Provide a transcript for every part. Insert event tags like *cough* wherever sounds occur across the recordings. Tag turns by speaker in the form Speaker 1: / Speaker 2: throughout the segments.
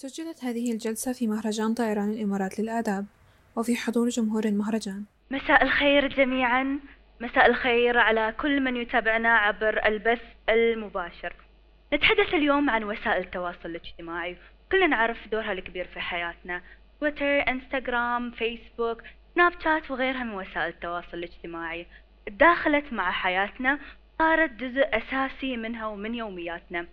Speaker 1: سجلت هذه الجلسة في مهرجان طيران الإمارات للآداب وفي حضور جمهور المهرجان.
Speaker 2: مساء الخير جميعا. مساء الخير على كل من يتابعنا عبر البث المباشر. نتحدث اليوم عن وسائل التواصل الاجتماعي. كلنا نعرف دورها الكبير في حياتنا. تويتر انستغرام فيسبوك سناب شات وغيرها من وسائل التواصل الاجتماعي. داخلت مع حياتنا صارت جزء أساسي منها ومن يومياتنا.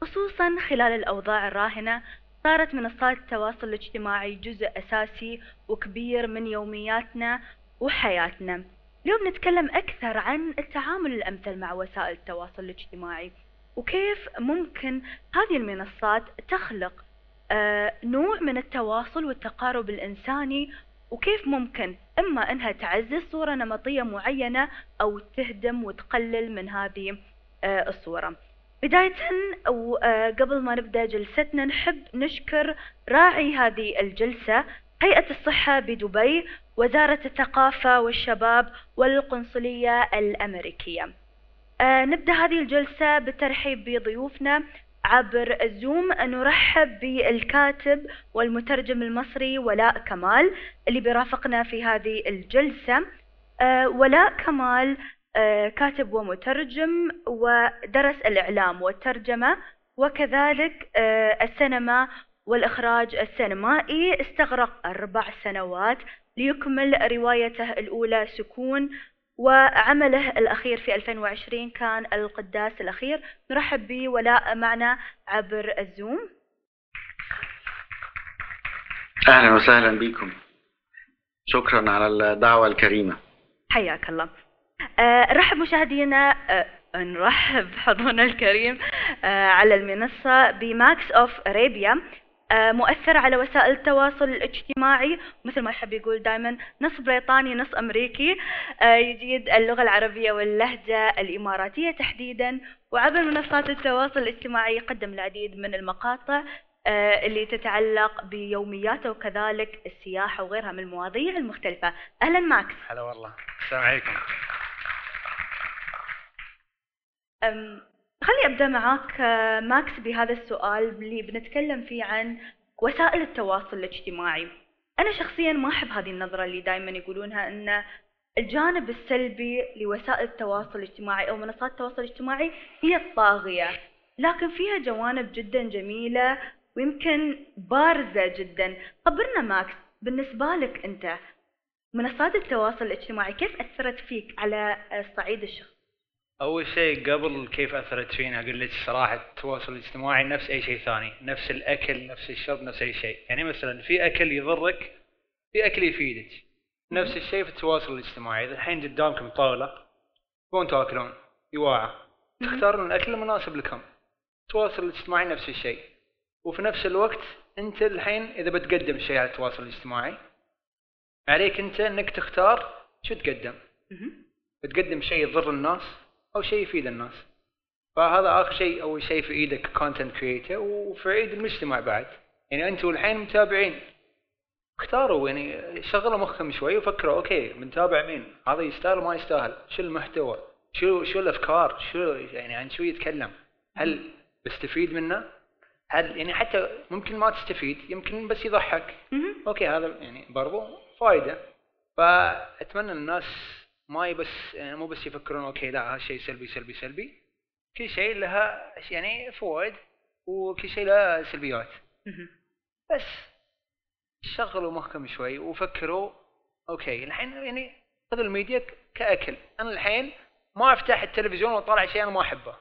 Speaker 2: خصوصا خلال الأوضاع الراهنة صارت منصات التواصل الاجتماعي جزء أساسي وكبير من يومياتنا وحياتنا. اليوم نتكلم أكثر عن التعامل الأمثل مع وسائل التواصل الاجتماعي وكيف ممكن هذه المنصات تخلق آه، نوع من التواصل والتقارب الإنساني وكيف ممكن إما أنها تعزز صورة نمطية معينة أو تهدم وتقلل من هذه آه، الصورة. بداية وقبل ما نبدأ جلستنا نحب نشكر راعي هذه الجلسة هيئة الصحة بدبي وزارة الثقافة والشباب والقنصلية الأمريكية. آه نبدأ هذه الجلسة بالترحيب بضيوفنا عبر الزوم نرحب بالكاتب والمترجم المصري ولاء كمال اللي بيرافقنا في هذه الجلسة. آه ولاء كمال آه كاتب ومترجم ودرس الإعلام والترجمة وكذلك آه السينما والإخراج السينمائي. استغرق أربع سنوات ليكمل روايته الأولى سكون وعمله الأخير في 2020 كان القداس الأخير. نرحب بولاء معنا عبر الزوم.
Speaker 3: أهلا وسهلا بكم. شكرا على الدعوة الكريمة.
Speaker 2: حياك الله. آه نرحب مشاهدينا آه نرحب *laughs* حضورنا الكريم آه على المنصة بماكس أوف أريبيا آه مؤثر على وسائل التواصل الاجتماعي مثل ما يحب يقول دائما نص بريطاني نص أمريكي آه يجيد اللغة العربية واللهجة الإماراتية تحديدا وعبر منصات التواصل الاجتماعي يقدم العديد من المقاطع آه اللي تتعلق بيومياته وكذلك السياحة وغيرها من المواضيع المختلفة. أهلا ماكس.
Speaker 4: هلا والله. السلام عليكم.
Speaker 2: خلي أبدأ معاك ماكس بهذا السؤال اللي بنتكلم فيه عن وسائل التواصل الاجتماعي. أنا شخصيا ما أحب هذه النظرة اللي دائما يقولونها إن الجانب السلبي لوسائل التواصل الاجتماعي أو منصات التواصل الاجتماعي هي الطاغية. لكن فيها جوانب جدا جميلة ويمكن بارزة جدا. خبرنا ماكس بالنسبة لك أنت منصات التواصل الاجتماعي كيف أثرت فيك على الصعيد الشخصي؟
Speaker 4: أول شيء قبل كيف أثرت فينا أقول لك صراحة التواصل الاجتماعي نفس أي شيء ثاني نفس الأكل نفس الشرب نفس أي شيء. يعني مثلا في أكل يضرك في أكل يفيدك. نفس الشيء في التواصل الاجتماعي. إذا الحين قدامكم طاولة تبون تاكلون يواعه تختارون الأكل المناسب لكم. التواصل الاجتماعي نفس الشيء. وفي نفس الوقت أنت الحين إذا بتقدم شيء على التواصل الاجتماعي عليك أنت إنك تختار شو تقدم. بتقدم شيء يضر الناس أو شيء يفيد الناس. فهذا آخر شيء اول شيء في إيدك content creator وفي ايد المجتمع بعد. يعني أنتم الحين متابعين. اختاروا يعني شغلوا مخكم شوي وفكروا okay بنتابع مين؟ هذا يستاهل ما يستاهل؟ شو المحتوى؟ شو شو الأفكار؟ شو يعني عن شو يتكلم؟ هل بستفيد منه؟ هل يعني حتى ممكن ما تستفيد يمكن بس يضحك. okay هذا يعني برضو فائده فأتمنى الناس ما بس يعني مو بس يفكرون okay لا هذا شيء سلبي سلبي سلبي. كل شيء لها يعني فوائد وكل شيء له سلبيات. بس شغلوا مخكم شوي وفكروا okay الحين يعني خذ الميديا كأكل. أنا الحين ما أفتح التلفزيون واطالع شيء أنا ما أحبه.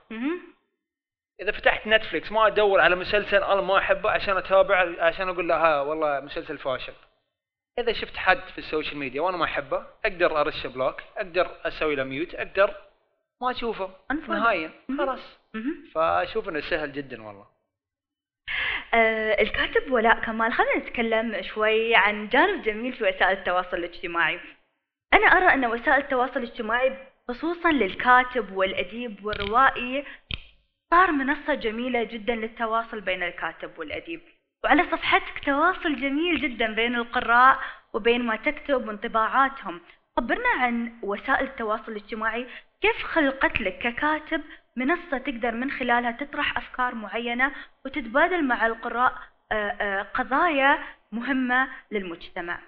Speaker 4: إذا فتحت Netflix ما أدور على مسلسل أنا ما أحبه عشان أتابع عشان أقول له ها والله مسلسل فاشل. إذا شفت حد في ال social media وأنا ما أحبه أقدر أرش block أقدر أسوي له mute أقدر ما أشوفه. نهائيا خلاص. فأشوف إنه سهل جدا والله.
Speaker 2: آه الكاتب ولاء كمال خلينا نتكلم شوي عن جانب جميل في وسائل التواصل الاجتماعي. أنا أرى أن وسائل التواصل الاجتماعي خصوصا للكاتب والأديب والروائي صار منصة جميلة جدا للتواصل بين الكاتب والأديب. وعلى صفحتك تواصل جميل جدا بين القراء وبين ما تكتب وانطباعاتهم. خبرنا عن وسائل التواصل الاجتماعي. كيف خلقت لك ككاتب منصة تقدر من خلالها تطرح أفكار معينة وتتبادل مع القراء آه، آه، قضايا مهمة للمجتمع؟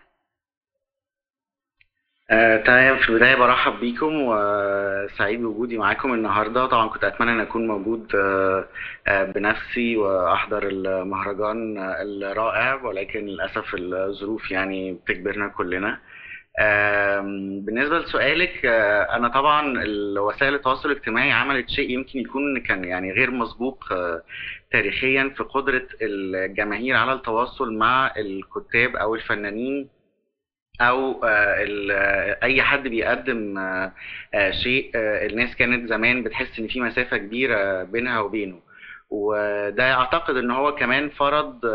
Speaker 3: آه، تمام. في البداية برحب بيكم وسعيد بوجودي معاكم النهاردة. طبعا كنت أتمنى أن أكون موجود آه، آه، بنفسي وأحضر المهرجان الرائع ولكن للأسف الظروف يعني بتجبرنا كلنا. بالنسبة لسؤالك أنا طبعا وسائل التواصل الاجتماعي عملت شيء يمكن يكون كان يعني غير مسبوق تاريخيا في قدرة الجماهير على التواصل مع الكتاب أو الفنانين. أو آه، آه، أي حد بيقدم آه، شيء الناس كانت زمان بتحس إن في مسافة كبيرة بينها وبينه. وده أعتقد إن هو كمان فرض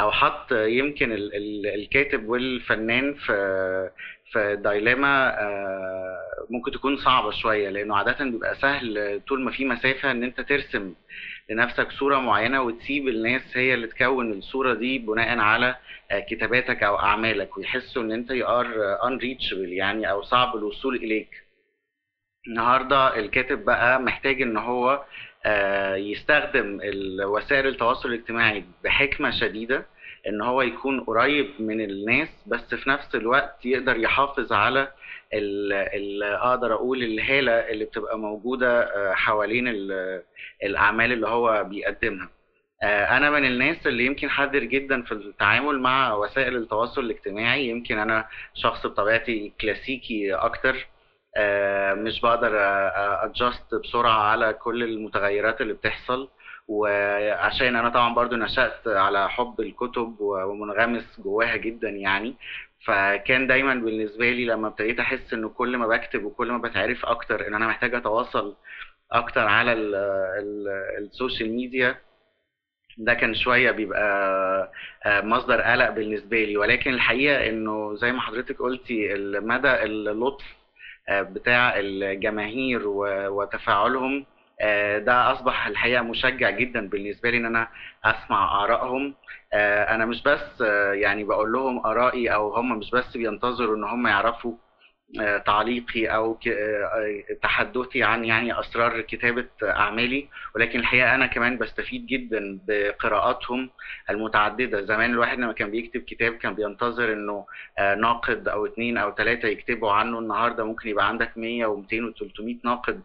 Speaker 3: أو حط يمكن ال- ال- الكاتب والفنان في في دايلاما آه، ممكن تكون صعبة شوية لأنه عادة بيبقى سهل طول ما في مسافة إن أنت ترسم لنفسك صورة معينة وتسيب الناس هي اللي تكون الصورة دي بناء على كتاباتك أو أعمالك ويحسوا إن أنت you are unreachable يعني أو صعب الوصول إليك. النهارده الكاتب بقى محتاج إن هو آه، يستخدم وسائل التواصل الاجتماعي بحكمة شديدة إن هو يكون قريب من الناس بس في نفس الوقت يقدر يحافظ على ال- ال- أقدر أقول الهالة اللي بتبقى موجودة آه، حوالين ال- الأعمال اللي هو بيقدمها. آه، أنا من الناس اللي يمكن حذر جدا في التعامل مع وسائل التواصل الاجتماعي. يمكن أنا شخص بطبيعتي كلاسيكي أكتر. آه، مش بقدر adjust بسرعة على كل المتغيرات اللي بتحصل. وعشان أنا طبعا برضو نشأت على حب الكتب ومنغمس جواها جدا يعني. فكان دايما بالنسبة لي لما ابتديت أحس إنه كل ما بكتب وكل ما بتعرف أكتر إن أنا محتاج أتواصل أكتر على ال ال ال social media ده كان شوية بيبقى آه، مصدر قلق بالنسبة لي. ولكن الحقيقة إنه زي ما حضرتك قلتي مدى اللطف آه، بتاع الجماهير وتفاعلهم آه، ده أصبح الحقيقة مشجع جدا بالنسبة لي إن أنا أسمع آرائهم. أنا مش بس يعني بقول لهم آرائي أو هم مش بس بينتظروا إن هم يعرفوا تعليقي أو آه، تحدثي عن يعني أسرار كتابة أعمالي. ولكن الحقيقة أنا كمان بستفيد جدا بقراءاتهم المتعددة. زمان الواحد لما كان بيكتب كتاب كان بينتظر إنه آه، ناقد أو اتنين أو تلاتة يكتبوا عنه. النهارده ممكن يبقى عندك 100 و200 و300 ناقد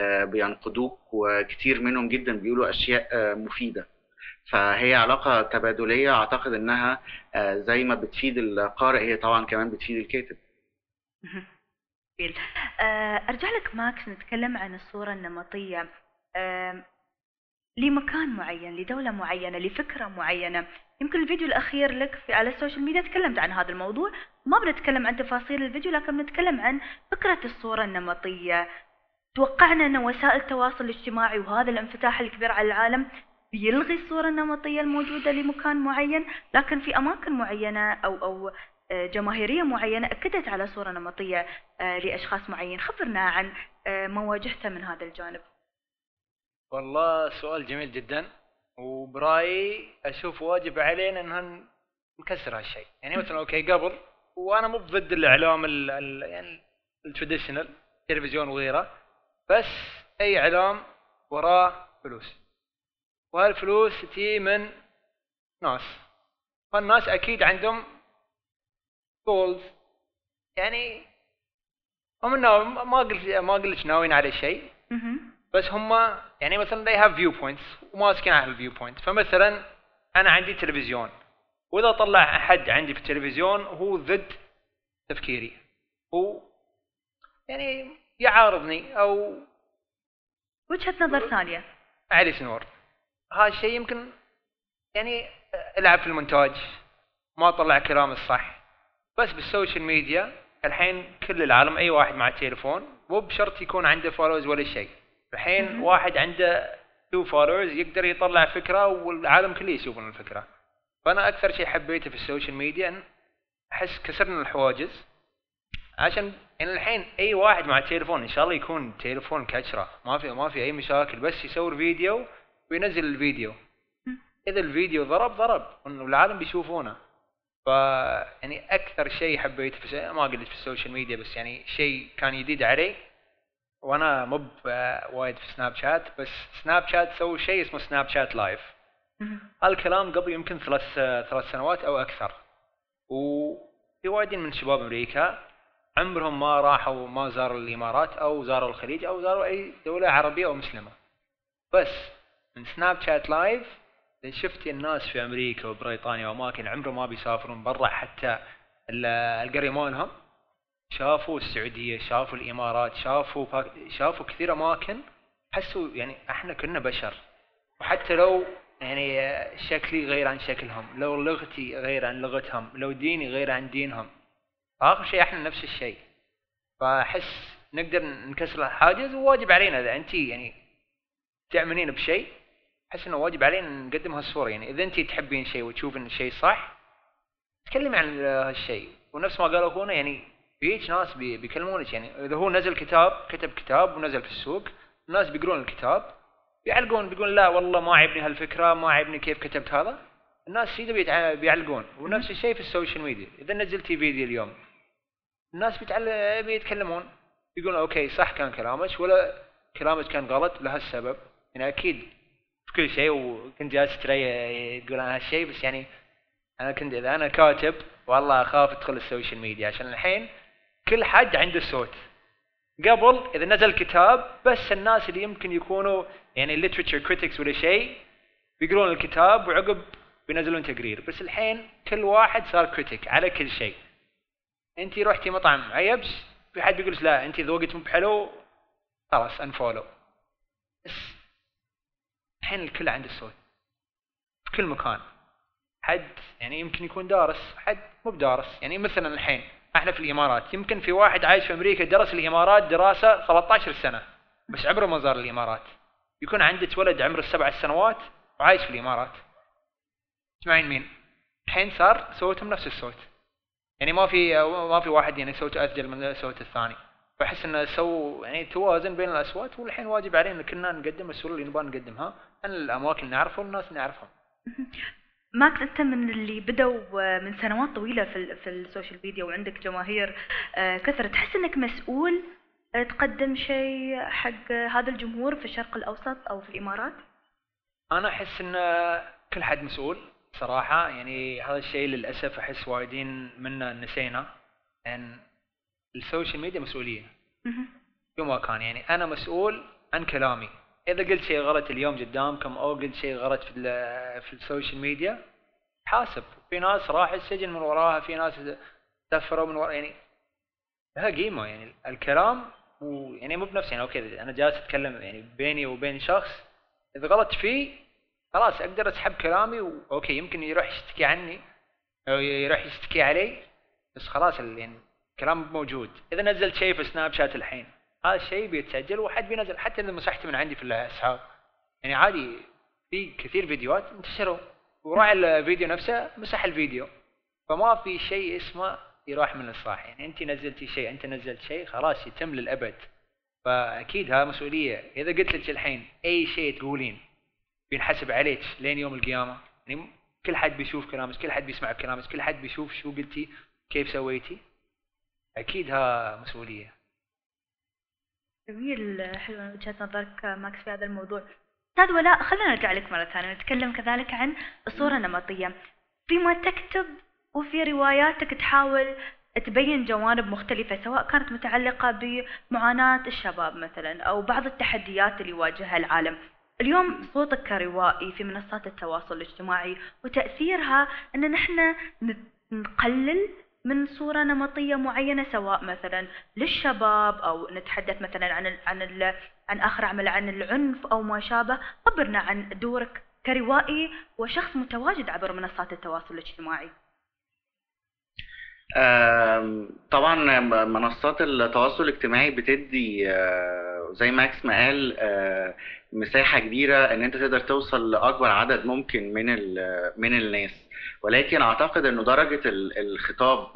Speaker 3: آه، بينقدوك وكتير منهم جدا بيقولوا أشياء مفيدة. فهي علاقة تبادلية. أعتقد إنها زي ما بتفيد القارئ هي طبعا كمان بتفيد الكاتب.
Speaker 2: جميل. آه، أرجع لك ماكس نتكلم عن الصورة النمطية. آم، لمكان معين لدولة معينة لفكرة معينة. يمكن الفيديو الأخير لك في على ال social media تكلمت عن هذا الموضوع. ما بنتكلم عن تفاصيل الفيديو لكن بنتكلم عن فكرة الصورة النمطية. توقعنا أن وسائل التواصل الاجتماعي وهذا الانفتاح الكبير على العالم بيلغي الصورة النمطية الموجودة لمكان معين لكن في أماكن معينة أو أو آه، جماهيرية معينة أكدت على صورة نمطية آه، لأشخاص معين. خبرنا عن آه، ما واجهته من هذا الجانب.
Speaker 4: والله سؤال جميل جدا وبرأيي أشوف واجب علينا إن نكسر هالشيء. يعني *laughs* مثلا okay قبل وأنا مو ضد الإعلام ال ال يعني ال traditional تلفزيون وغيره بس أي إعلام وراه فلوس. وهالفلوس تجي من ناس. فالناس أكيد عندهم goals يعني هم ما قلت ما قلت ناويين على شيء. بس هم يعني مثلا they have viewpoints وماسكين على ال viewpoint فمثلا أنا عندي تلفزيون. وإذا طلع أحد عندي في التلفزيون هو ضد تفكيري. هو يعني يعارضني أو
Speaker 2: وجهة نظر ثانية.
Speaker 4: علي سنور. هذا الشيء يمكن يعني ألعب في المونتاج. ما طلع كلام الصح. بس بال social media الحين كل العالم أي واحد مع التليفون مو بشرط يكون عنده followers ولا شيء. الحين. واحد عنده two followers يقدر يطلع فكرة والعالم كله يشوفون الفكرة. فأنا أكثر شيء حبيته في ال social media إن أحس كسرنا الحواجز. عشان يعني الحين أي واحد مع التليفون إن شاء الله يكون تليفون كشرة. ما في ما في أي مشاكل. بس يصور فيديو وينزل الفيديو. إذا الفيديو ضرب ضرب. انه العالم بيشوفونه. ف يعني أكثر شيء حبيته في ما قلت في ال social media بس يعني شيء كان جديد علي وأنا مو وايد في Snapchat بس Snapchat سووا شيء اسمه Snapchat Live
Speaker 2: مهم.
Speaker 4: هذا الكلام قبل يمكن ثلاث ثلاث سنوات أو أكثر. وفي وايدين من شباب أمريكا عمرهم ما راحوا ما زاروا الإمارات أو زاروا الخليج أو زاروا أي دولة عربية أو مسلمة. بس من سناب شات لايف شفت الناس في أمريكا وبريطانيا وأماكن عمرهم ما بيسافرون برا حتى ال- القرية مالهم شافوا السعودية شافوا الإمارات شافوا. شافوا كثير أماكن حسوا يعني إحنا كنا بشر وحتى لو يعني شكلي غير عن شكلهم لو لغتي غير عن لغتهم لو ديني غير عن دينهم آخر شيء إحنا نفس الشيء فأحس نقدر نكسر الحاجز وواجب علينا إذا انت يعني تؤمنين بشيء أحس إنه واجب علينا نقدم هالصورة. يعني إذا انت تحبين شيء وتشوفين الشيء صح تكلمي عن هالشيء. ونفس ما قال أخونا يعني بيجي ناس بي بيكلمونك. يعني إذا هو نزل كتاب كتب كتاب ونزل في السوق الناس بيقرون الكتاب بيعلقون بيقول لا والله ما عجبني هالفكرة ما عجبني كيف كتبت هذا. الناس سيده بيعلقون. ونفس الشيء في ال social media. إذا نزلتي فيديو اليوم الناس بيتعل... بيتكلمون. يقولون okay صح كان كلامك ولا كلامك كان غلط لهالسبب. يعني أكيد كل شيء وكنت جالس تري تقول عن هالشيء بس يعني أنا كنت إذا أنا كاتب والله أخاف أدخل ال social media عشان الحين كل حد عنده صوت. قبل إذا نزل كتاب بس الناس اللي يمكن يكونوا يعني literature critics ولا شيء بيقرون الكتاب وعقب بينزلون تقرير. بس الحين كل واحد صار critic على كل شيء. انت رحتي مطعم عيبس؟ في حد بيقول لا انت ذوقك مو بحلو؟ خلاص انفولو الحين الكل عنده صوت في كل مكان. حد يعني يمكن يكون دارس حد مو بدارس. يعني مثلا الحين إحنا في الإمارات. يمكن في واحد عايش في أمريكا درس الإمارات دراسة 13 سنة بس عمره ما زار الإمارات. يكون عندك ولد عمره السبع سنوات وعايش في الإمارات. تسمعين مين؟ الحين صار صوتهم نفس الصوت. يعني ما في ما في واحد يعني صوته اثقل من صوت الثاني. فأحس إنه سوى يعني توازن بين الأصوات والحين واجب علينا كلنا نقدم الصورة اللي نبغى نقدمها. الاماكن اللي نعرفها والناس نعرفهم. *laughs*
Speaker 2: ماكس أنت من اللي بدوا آه، من سنوات طويلة في في السوشيال ميديا وعندك جماهير آه، كثره تحس إنك مسؤول آه، تقدم شيء حق هذا الجمهور في الشرق الأوسط أو في الإمارات؟
Speaker 4: أنا أحس إن كل حد مسؤول صراحة. يعني هذا الشيء للأسف أحس وايدين منا نسينا. ان السوشيال ميديا
Speaker 2: مسؤولية.
Speaker 4: في ما كان يعني أنا مسؤول عن كلامي. إذا قلت شيء غلط اليوم قدامكم أو قلت شيء غلط في في السوشيال ميديا حاسب. في ناس راح السجن من وراها في ناس سفروا من وراها يعني لها قيمة يعني الكلام ويعني مو بنفسي يعني أوكي أنا جالس أتكلم يعني بيني وبين شخص إذا غلطت فيه خلاص أقدر أسحب كلامي واوكي يمكن يروح يشتكي عني أو يروح يشتكي علي بس خلاص يعني كلام موجود. إذا نزلت شيء في سناب شات الحين هذا الشيء بيتسجل وحد بينزل. حتى إذا مسحته من عندي في الاسحاب يعني عادي في كثير فيديوهات انتشروا. وراعي الفيديو نفسه مسح الفيديو. فما في شيء اسمه يروح من الصح يعني أنت نزلتي شيء أنت نزلت شيء خلاص يتم للأبد. فأكيد هذا مسؤولية. إذا قلت لك الحين أي شيء تقولين بينحسب عليك لين يوم القيامة. يعني كل حد بيشوف كلامك كل حد بيسمع كلامك كل حد بيشوف شو قلتي كيف سويتي. أكيد ها مسؤولية.
Speaker 2: جميل حلو وجهة نظرك ماكس في هذا الموضوع. أستاذ ولاء خلينا نرجع لك مرة ثانية نتكلم كذلك عن الصورة النمطية. فيما تكتب وفي رواياتك تحاول تبين جوانب مختلفة سواء كانت متعلقة بمعاناة الشباب مثلا أو بعض التحديات اللي يواجهها العالم. اليوم صوتك كروائي في منصات التواصل الاجتماعي وتأثيرها أن نحن نقلل من صورة نمطية معينة سواء مثلا للشباب أو نتحدث مثلا عن ال عن ال عن آخر عمل عن العنف أو ما شابه. خبرنا عن دورك كروائي وشخص متواجد عبر منصات التواصل الاجتماعي.
Speaker 3: طبعا منصات التواصل الاجتماعي بتدي آه، زي ماكس ما قال آه، مساحة كبيرة إن أنت تقدر توصل لأكبر عدد ممكن من من الناس. ولكن أعتقد إنه درجة ال- الخطاب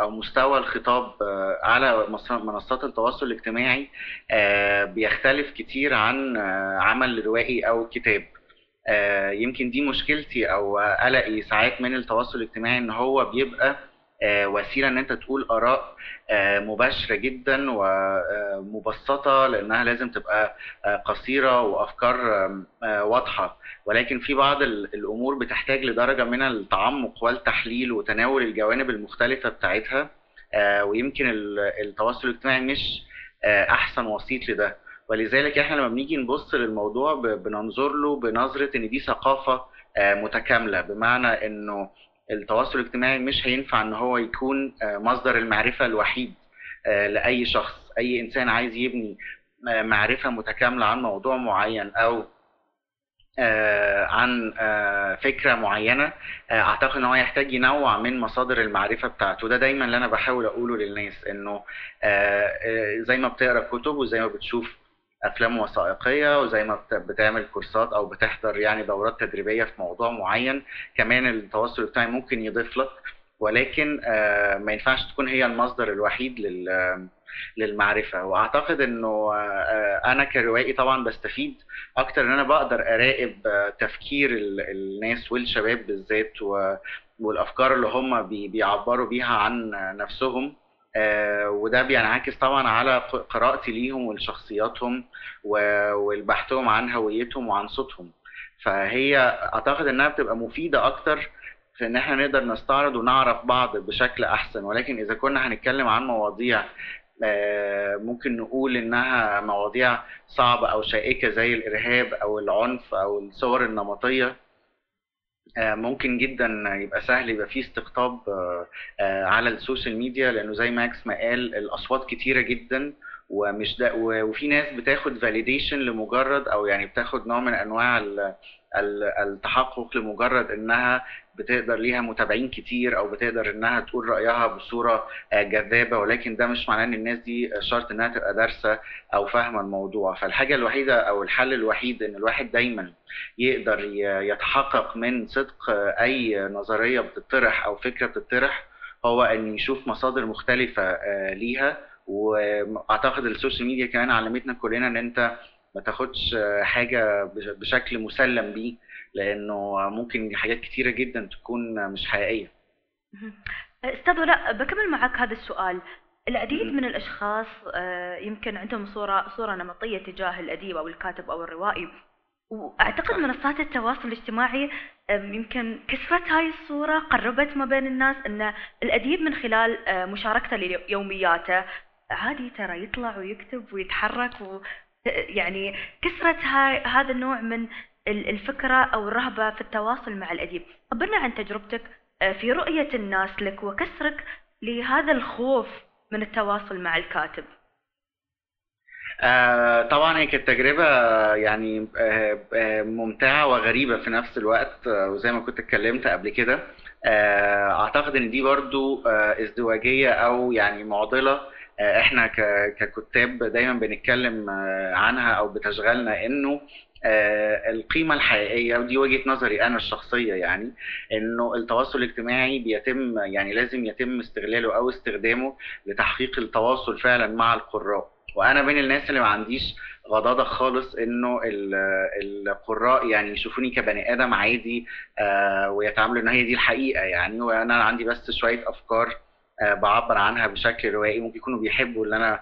Speaker 3: أو مستوى الخطاب آه، على منصات التواصل الاجتماعي آه، بيختلف كتير عن آه، عمل روائي أو كتاب. يمكن دي مشكلتي أو قلقي ساعات من التواصل الاجتماعي إن هو بيبقى وسيلة إن أنت تقول آراء مباشرة جدا ومبسطه لأنها لازم تبقى قصيرة وأفكار واضحة. ولكن في بعض الأمور بتحتاج لدرجة من التعمق والتحليل وتناول الجوانب المختلفة بتاعتها ويمكن التواصل الاجتماعي مش أحسن وسيط لده. ولذلك إحنا لما بنيجي نبص للموضوع بننظر له بنظرة إن دي ثقافة متكاملة. بمعنى إنه التواصل الاجتماعي مش هينفع إن هو يكون مصدر المعرفة الوحيد لأي شخص. أي إنسان عايز يبني معرفة متكاملة عن موضوع معين أو عن فكرة معينة أعتقد إن هو يحتاج ينوع من مصادر المعرفة بتاعته. ده دايما اللي أنا بحاول أقوله للناس إنه زي ما بتقرأ كتب وزي ما بتشوف أفلام وثائقية وزي ما بتعمل كورسات أو بتحضر يعني دورات تدريبية في موضوع معين كمان التواصل الاجتماعي ممكن يضيف لك. ولكن ما ينفعش تكون هي المصدر الوحيد لل للمعرفة. وأعتقد أنه أنا كروائي طبعا بستفيد أكتر أن أنا بقدر أراقب تفكير الناس والشباب بالذات والأفكار اللي هم بيعبروا بيها عن نفسهم. وده بينعكس طبعا على قراءتي ليهم ولشخصياتهم والبحثهم عن هويتهم وعن صوتهم. فهي أعتقد إنها بتبقى مفيدة أكتر في إن إحنا نقدر نستعرض ونعرف بعض بشكل أحسن. ولكن إذا كنا هنتكلم عن مواضيع ممكن نقول إنها مواضيع صعبة أو شائكة زي الإرهاب أو العنف أو الصور النمطية ممكن جدا يبقى سهل يبقى فيه استقطاب على السوشيال ميديا لأنه زي ماكس ما قال الأصوات كتيرة جدا ومش ده وفي ناس بتاخد validation لمجرد أو يعني بتاخد نوع من أنواع التحقق لمجرد إنها بتقدر ليها متابعين كتير أو بتقدر إنها تقول رأيها بصورة جذابة ولكن ده مش معناه إن الناس دي شرط إنها تبقى دارسة أو فاهمة الموضوع. فالحاجة الوحيدة أو الحل الوحيد إن الواحد دايما يقدر يتحقق من صدق أي نظرية بتطرح أو فكرة بتطرح هو إن يشوف مصادر مختلفة ليها. وأعتقد السوشيال ميديا كمان علمتنا كلنا إن أنت ما تاخدش حاجة بشكل مسلم بيه لأنه ممكن حاجات كتيرة جدا تكون مش حقيقية.
Speaker 2: أستاذ ولاء بكمل معك هذا السؤال. العديد من الأشخاص يمكن عندهم صورة صورة نمطية تجاه الأديب أو الكاتب أو الروائي. وأعتقد منصات التواصل الاجتماعي يمكن كسرت هاي الصورة قربت ما بين الناس إن الأديب من خلال مشاركته ليومياته عادي ترى يطلع ويكتب ويتحرك يعني كسرت هذا النوع من الفكرة أو الرهبة في التواصل مع الأديب. خبرنا عن تجربتك في رؤية الناس لك وكسرك لهذا الخوف من التواصل مع الكاتب.
Speaker 3: آه طبعا هي كانت تجربة يعني آه آه ممتعة وغريبة في نفس الوقت وزي ما كنت اتكلمت قبل كده. أعتقد إن دي برضو ازدواجية أو يعني معضلة إحنا ككتاب دايما بنتكلم عنها أو بتشغلنا انه القيمة الحقيقية ودي وجهة نظري أنا الشخصية يعني إنه التواصل الاجتماعي بيتم يعني لازم يتم استغلاله أو استخدامه لتحقيق التواصل فعلا مع القراء. وأنا من الناس اللي ما عنديش غضاضة خالص إنه القراء يعني يشوفوني كبني آدم عادي ويتعاملوا إن هي دي الحقيقة يعني وأنا عندي بس شوية أفكار بعبر عنها بشكل روائي ممكن يكونوا بيحبوا اللي أنا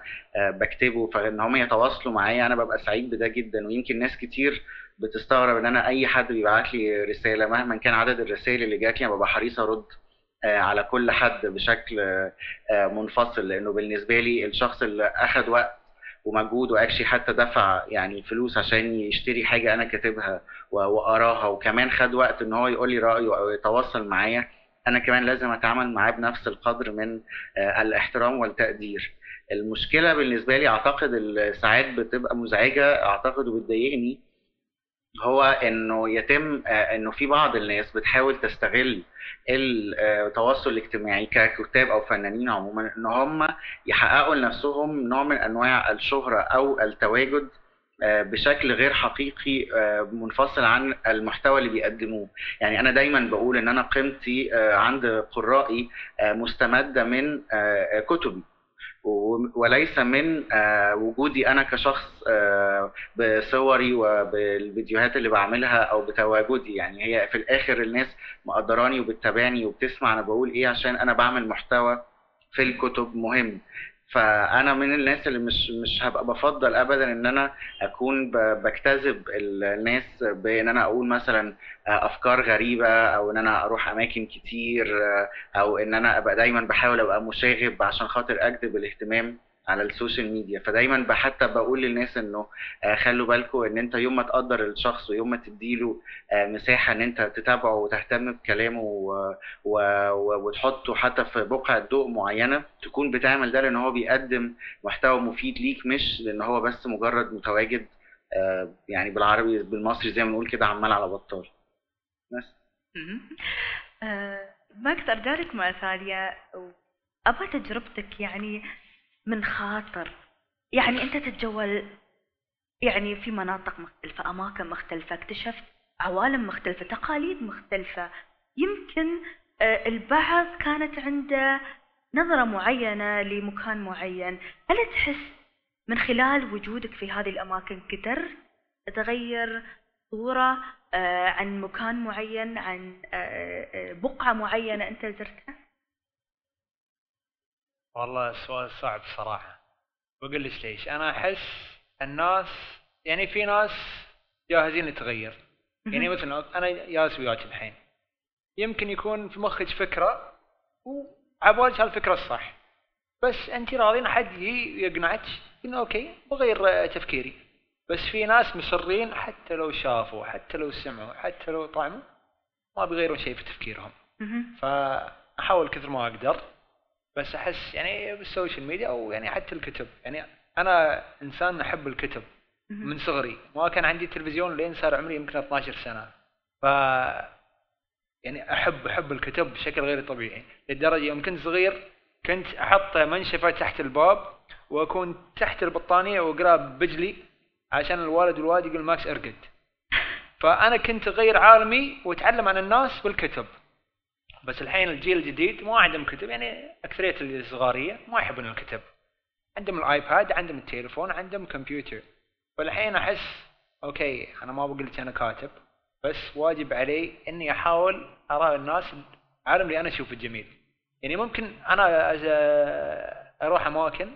Speaker 3: بكتبه فإن هم يتواصلوا معايا أنا ببقى سعيد بده جدا. ويمكن ناس كتير بتستغرب إن أنا أي حد بيبعت لي رسالة مهما كان عدد الرسائل اللي جات لي ببقى حريص أرد على كل حد بشكل منفصل. لأنه بالنسبة لي الشخص اللي اخذ وقت ومجهود وأكشلي حتى دفع يعني فلوس عشان يشتري حاجة أنا كاتبها وقراها وكمان خد وقت إن هو يقول لي رأيه أو يتواصل معايا أنا كمان لازم أتعامل معاه بنفس القدر من الإحترام والتقدير. المشكلة بالنسبة لي أعتقد ساعات بتبقى مزعجة أعتقد وبتضايقني هو إنه يتم إنه في بعض الناس بتحاول تستغل التواصل الاجتماعي ككتاب أو فنانين عموما إن هم يحققوا لنفسهم نوع من أنواع الشهرة أو التواجد بشكل غير حقيقي منفصل عن المحتوى اللي بيقدموه. يعني أنا دايما بقول إن أنا قيمتي عند قرائي مستمدة من كتبي. وليس من آه، وجودي أنا كشخص آه، بصوري وبالفيديوهات اللي بعملها أو بتواجدي. يعني هي في الآخر الناس مقدراني وبتتابعني وبتسمع أنا بقول إيه عشان أنا بعمل محتوى في الكتب مهم. فأنا من الناس اللي مش مش هبقى بفضل ابدا إن أنا أكون بجتذب الناس بإن أنا أقول مثلا أفكار غريبة أو إن أنا أروح أماكن كتير أو إن أنا أبقى دايما بحاول أبقى مشاغب عشان خاطر اجذب الاهتمام. على السوشيال ميديا. فدايما حتى بقول للناس إنه آه، خلوا بالكم إن أنت يوم ما تقدر الشخص ويوم ما تديله آه، مساحة إن أنت تتابعه وتهتم بكلامه و- و- وتحطه حتى في بقعه ضوء معينة تكون بتعمل ده لأن هو بيقدم محتوى مفيد ليك مش لأن هو بس مجرد متواجد آه، يعني بالعربي بالمصري زي ما بنقول كده عمال على بطال. بس.
Speaker 2: مهم. آه، ماكس ارجع لك مرة ثانية أبغى تجربتك يعني من خاطر. يعني أنت تتجول يعني في مناطق مختلفه أماكن مختلفة اكتشفت عوالم مختلفة تقاليد مختلفة. يمكن آه، البعض كانت عنده نظرة معينة لمكان معين. هل تحس من خلال وجودك في هذه الأماكن قدرت تغير صورة آه، عن مكان معين عن آه، بقعة معينة أنت زرتها؟
Speaker 4: والله سؤال صعب صراحة. بقول لك ليش؟ أنا أحس الناس يعني في ناس جاهزين يتغير يعني مثلا أنا جالس وياك الحين. يمكن يكون في مخك فكرة وعبالك هالفكرة الصح. بس أنت راضين حد يجي يقنعك إنه أوكي بغير تفكيري. بس في ناس مصرين حتى لو شافوا حتى لو سمعوا حتى لو طعموا ما بيغيرون شيء في تفكيرهم.
Speaker 2: مهم.
Speaker 4: فأحاول كثر ما أقدر. بس أحس يعني بالسوشيال ميديا أو يعني حتى الكتب. يعني أنا إنسان أحب الكتب. من صغري. ما كان عندي تلفزيون لين صار عمري يمكن 12 سنة. ف يعني أحب أحب الكتب بشكل غير طبيعي. لدرجة يوم كنت صغير كنت أحط منشفة تحت الباب وأكون تحت البطانية وأقرأ بجلي عشان الوالد والوالد يقول ماكس إرقد. *laughs* فأنا كنت غير عالمي وأتعلم عن الناس بالكتب. بس الحين الجيل الجديد ما عندهم كتب يعني أكثرية الصغاريه ما يحبون الكتب. عندهم الآيباد عندهم التليفون عندهم كمبيوتر. فالحين أحس أوكي أنا ما بقول لك أنا كاتب بس واجب علي إني أحاول أرى الناس العالم اللي أنا أشوفه جميل. يعني ممكن أنا أروح أماكن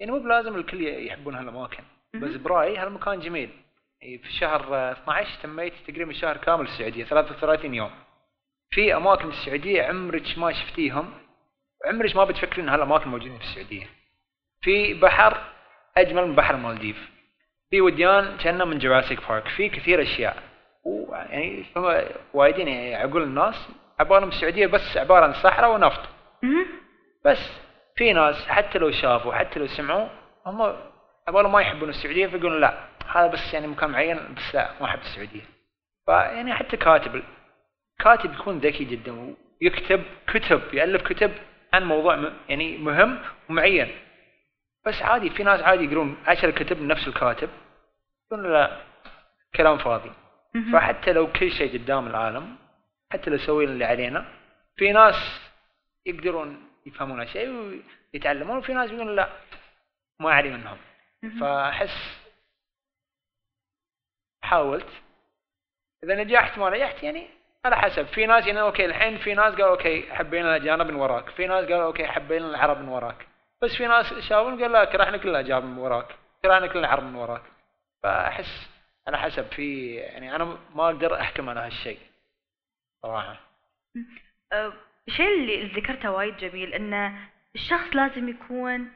Speaker 4: يعني مو بلازم الكل يحبون هالأماكن بس. برأيي هالمكان جميل. يعني في شهر آه، 12 تميت تقريبا شهر كامل السعودية 33 يوم. في أماكن في السعودية عمرك ما شفتيهم؟ عمرك ما بتفكرين ان هالاماكن موجودين في السعودية؟ في بحر أجمل من بحر المالديف. في وديان كأنه من Jurassic Park في كثير أشياء. ويعني فما وايدين يعني عقول الناس عبالهم السعودية بس عبارة عن صحراء ونفط. بس في ناس حتى لو شافوا حتى لو سمعوا هم عبالهم ما يحبون السعودية فيقولون لا هذا بس يعني مكان معين بس لا ما أحب السعودية. فيعني حتى كاتب كاتب يكون ذكي جدا ويكتب كتب يألف كتب عن موضوع يعني مهم ومعين بس عادي في ناس عادي يقرون عشر كتب نفس الكاتب يقولون لا كلام فاضي. فحتى لو كل شيء قدام العالم حتى لو سوينا اللي علينا في ناس يقدرون يفهمون شيء ويتعلمون وفي ناس يقولون لا ما علي منهم. فأحس حاولت إذا نجحت ما نجحت يعني على حسب. في ناس يعني أوكي الحين في ناس قالوا أوكي حبينا الأجانب من وراك. في ناس قالوا أوكي حبينا العرب من وراك. بس في ناس شافوني قالوا لا كرهنا كل الأجانب من وراك. كرهنا كل العرب من وراك. فأحس على حسب في يعني أنا ما أقدر أحكم على هالشيء صراحة.
Speaker 2: أه، الشيء اللي ذكرته وايد جميل انه الشخص لازم يكون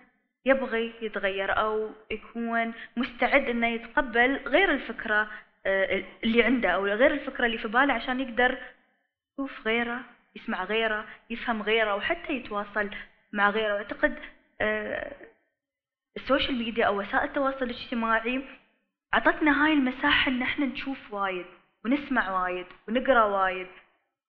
Speaker 2: يبغي يتغير أو يكون مستعد إنه يتقبل غير الفكرة أه، اللي عنده أو غير الفكرة اللي في باله عشان يقدر يشوف غيره يسمع غيره يفهم غيره وحتى يتواصل مع غيره. واعتقد أه، السوشيال ميديا أو وسائل التواصل الاجتماعي عطتنا هاي المساحة إن إحنا نشوف وايد ونسمع وايد ونقرأ وايد.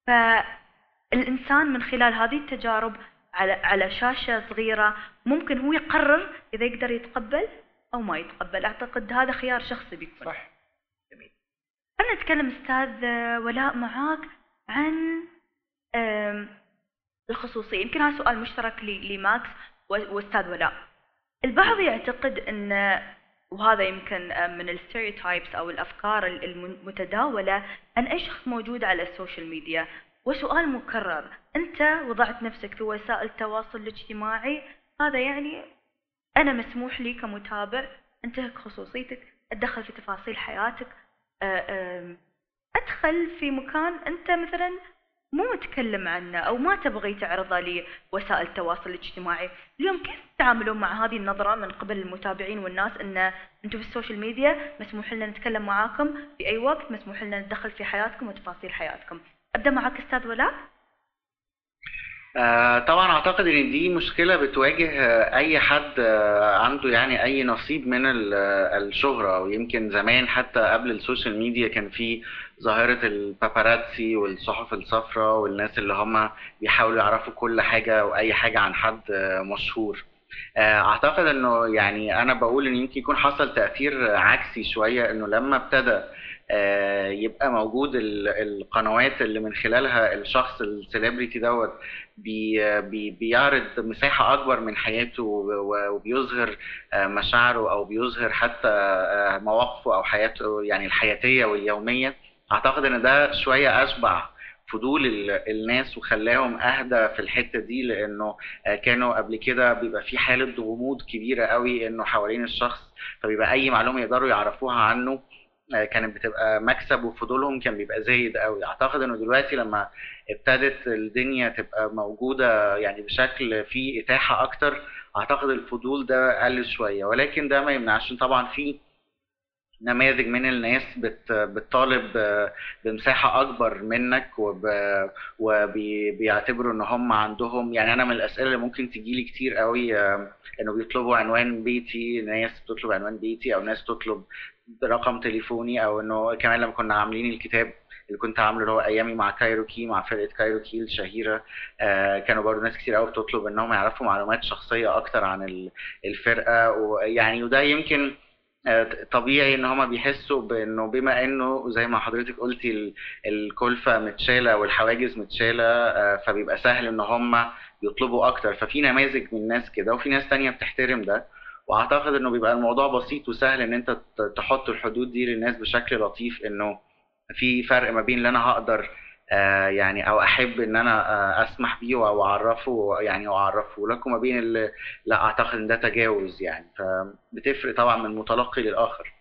Speaker 2: فالإنسان من خلال هذه التجارب على على شاشة صغيرة ممكن هو يقرر إذا يقدر يتقبل أو ما يتقبل. أعتقد هذا خيار شخصي بيكون.
Speaker 4: صح.
Speaker 2: خلينا نتكلم أستاذ ولاء معاك عن الخصوصية. يمكن هذا سؤال مشترك لماكس وأستاذ ولاء. البعض يعتقد إن وهذا يمكن من ال stereotypes أو الأفكار المتداولة أن أي شخص موجود على السوشيال ميديا. وسؤال مكرر. أنت وضعت نفسك في وسائل التواصل الاجتماعي هذا يعني أنا مسموح لي كمتابع أنتهك خصوصيتك أتدخل في تفاصيل حياتك أ- أم، أدخل في مكان أنت مثلا مو متكلم عنه أو ما تبغي تعرضه لوسائل التواصل الاجتماعي. اليوم كيف تتعاملون مع هذه النظرة من قبل المتابعين والناس إن أنتم في السوشيال ميديا مسموح لنا نتكلم معاكم في أي وقت مسموح لنا نتدخل في حياتكم وتفاصيل حياتكم. أبدأ معك أستاذ ولاء.
Speaker 3: آه، طبعا أعتقد إن دي مشكلة بتواجه آه، أي حد آه، عنده يعني أي نصيب من ال- آه، الشهرة ويمكن زمان حتى قبل السوشيال ميديا كان في ظاهرة ال paparazzi والصحف الصفراء والناس اللي هم بيحاولوا يعرفوا كل حاجة واي حاجة عن حد آه، مشهور. آه، أعتقد إنه يعني أنا بقول إن يمكن يكون حصل تأثير عكسي شوية إنه لما ابتدى آه، يبقى موجود ال- القنوات اللي من خلالها الشخص ال celebrity دوت بي بي بيعرض مساحة أكبر من حياته وبيظهر آه، مشاعره أو بيظهر حتى آه، مواقفه أو حياته يعني الحياتية واليومية. أعتقد إن ده شوية أشبع فضول ال- الناس وخلاهم أهدى في الحتة دي لأنه آه، كانوا قبل كده بيبقى في حالة غموض كبيرة قوي إنه حوالين الشخص فبيبقى أي معلومة يقدروا يعرفوها عنه. آه، كانت بتبقى مكسب وفضولهم كان بيبقى زايد قوي. أعتقد إنه دلوقتي لما ابتدت الدنيا تبقى موجودة يعني بشكل فيه إتاحة أكتر أعتقد الفضول ده قل شوية. ولكن ده ما يمنعش طبعا في نماذج من الناس بت بتطالب آه، بمساحة أكبر منك وبيعتبروا إن هم عندهم. يعني أنا من الأسئلة اللي ممكن تجيلي كتير قوي آه، إنه بيطلبوا عنوان بيتي ناس بتطلب عنوان بيتي أو ناس تطلب رقم تليفوني أو إنه كمان لما كنا عاملين الكتاب اللي كنت عامله اللي هو أيامي مع كايروكي مع فرقة كايروكي الشهيرة آه كانوا برضو ناس كتير قوي بتطلب إنهم يعرفوا معلومات شخصية أكتر عن ال- الفرقة. ويعني وده يمكن آه، طبيعي إن هما بيحسوا بإنه بما إنه زي ما حضرتك قلتي ال- الكلفة متشالة والحواجز متشالة آه، فبيبقى سهل إن هما يطلبوا أكتر. ففي نماذج من الناس كده وفي ناس تانية بتحترم ده. واعتقد انه بيبقى الموضوع بسيط وسهل ان انت تحط الحدود دي للناس بشكل لطيف انه في فرق ما بين اللي أنا هقدر آه، يعني أو احب ان أنا آه، اسمح بيه أو اعرفه يعني اعرفه لك وما بين اللي لا اعتقد إن ده تجاوز يعني. فبتفرق طبعا من متلقي للآخر.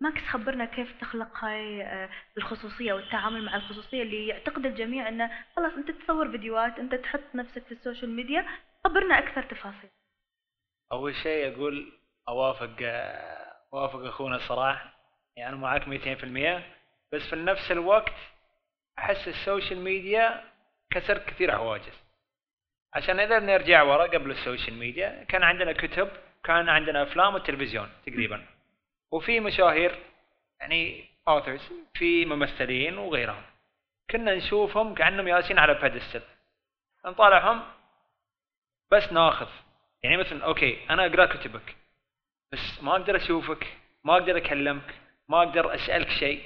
Speaker 2: ماكس خبرنا كيف تخلق هاي آه، الخصوصية والتعامل مع الخصوصية اللي يعتقد الجميع إنه خلاص أنت تصور فيديوهات أنت تحط نفسك في السوشيال ميديا خبرنا أكثر تفاصيل.
Speaker 4: أول شيء أقول أوافق أوافق أخونا الصراحه يعني معاك 200% بس في نفس الوقت أحس السوشيال ميديا كسر كثير حواجز. عشان إذا نرجع ورا قبل السوشيال ميديا كان عندنا كتب كان عندنا أفلام وتلفزيون تقريبا. وفي مشاهير يعني authors في ممثلين وغيرهم. كنا نشوفهم كأنهم جالسين على pedestal نطالعهم بس ناخذ. يعني مثلا أوكي أنا اقرا كتبك بس ما أقدر أشوفك ما أقدر أكلمك ما أقدر أسألك شيء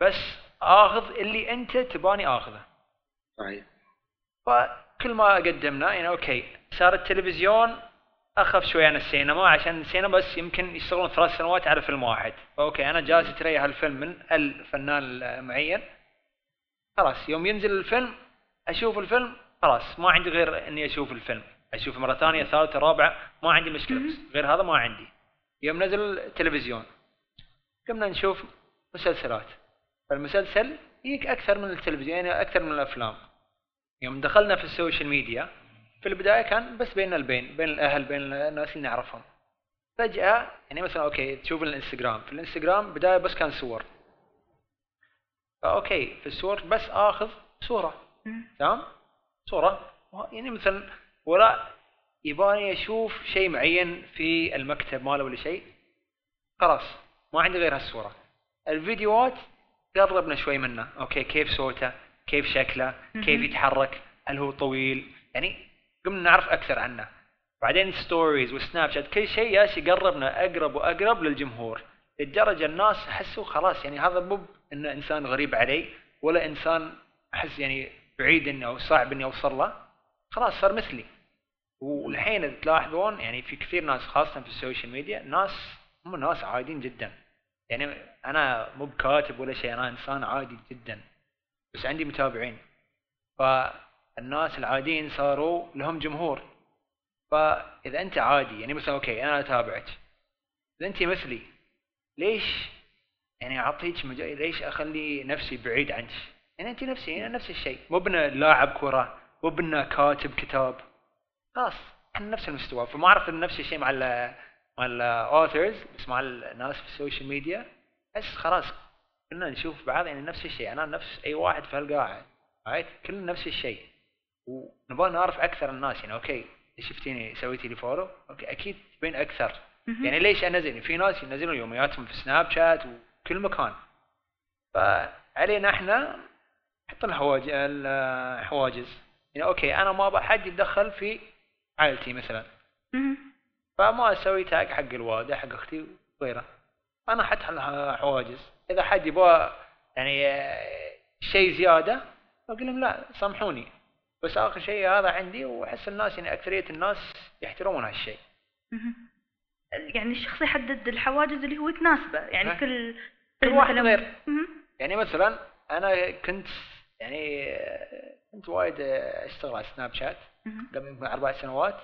Speaker 4: بس آخذ اللي أنت تباني آخذه.
Speaker 3: صحيح.
Speaker 4: فكل ما قدمنا يعني okay صار التلفزيون أخف شوي عن السينما عشان السينما بس يمكن يشتغلون ثلاث سنوات على فيلم واحد. ف okay أنا جالس اتريا هالفيلم من الفنان المعين. خلاص يوم ينزل الفيلم أشوف الفيلم خلاص ما عندي غير إني أشوف الفيلم. أشوف مرة ثانية ثالثة رابعة ما عندي مشكلة بس غير هذا ما عندي. يوم نزل التلفزيون قمنا نشوف مسلسلات. فالمسلسل يجيك أكثر من التلفزيون يعني أكثر من الأفلام. يوم دخلنا في السوشيال ميديا في البداية كان بس بيننا البين بين الأهل بين الناس اللي نعرفهم. فجأة يعني مثلا okay تشوف الإنستغرام. في الإنستغرام بداية بس كان صور. okay في الصور بس آخذ صورة. تمام؟ صورة. يعني مثلا ولا يباني أشوف شيء معين في المكتب ماله ولا شيء. خلاص ما عندي غير هالصورة. الفيديوهات قربنا شوي منه. okay كيف صوته كيف شكله كيف يتحرك هل هو طويل؟ يعني قمنا نعرف أكثر عنه. بعدين stories وسناب شات كل شيء يالس يقربنا أقرب واقرب للجمهور. لدرجة الناس حسوا خلاص يعني هذا مو انه إنسان غريب علي ولا إنسان أحس يعني بعيد اني أو صعب اني اوصل له. خلاص صار مثلي. والحين تلاحظون يعني في كثير ناس خاصة في السوشيال ميديا ناس هم ناس عاديين جدا. يعني أنا مو بكاتب ولا شيء أنا إنسان عادي جدا. بس عندي متابعين. فالناس العاديين صاروا لهم جمهور. فإذا أنت عادي يعني مثلا okay أنا أتابعك. إذا أنت مثلي ليش يعني أعطيك مجال ليش أخلي نفسي بعيد عنك؟ يعني أنت نفسي نفس الشيء. موب أنا لاعب كره موب أنا كاتب كتاب. خلاص إحنا نفس المستوى. فما أعرف نفس الشيء مع ال مع ال authors بس مع الناس في السوشيال ميديا بس خلاص كلنا نشوف بعض يعني نفس الشيء. أنا نفس أي واحد في هالقاعة right كلنا نفس الشيء. ونبغى نعرف أكثر الناس يعني okay شفتيني؟ سويتي لي follow okay أكيد تبين
Speaker 2: أكثر.
Speaker 4: يعني ليش انزل في ناس ينزلون يومياتهم في سناب شات وكل مكان. فعلينا إحنا نحط الحواجز يعني okay أنا ما أبغى حد يتدخل في عائلتي مثلا. فما أسوي tag حق الوالدة حق أختي وغيره أنا أحط حواجز إذا حد يبغى يعني آه، شيء زيادة أقول لهم لا سامحوني بس آخر شيء هذا عندي وأحس الناس يعني أكثرية الناس يحترمون هالشيء.
Speaker 2: يعني الشخص يحدد الحواجز اللي هو تناسبه يعني
Speaker 4: ها.
Speaker 2: كل
Speaker 4: كل واحد غير. يعني مثلا أنا كنت يعني آه، كنت وايد آه، أشتغل على سناب شات. قبل يمكن أربع سنوات.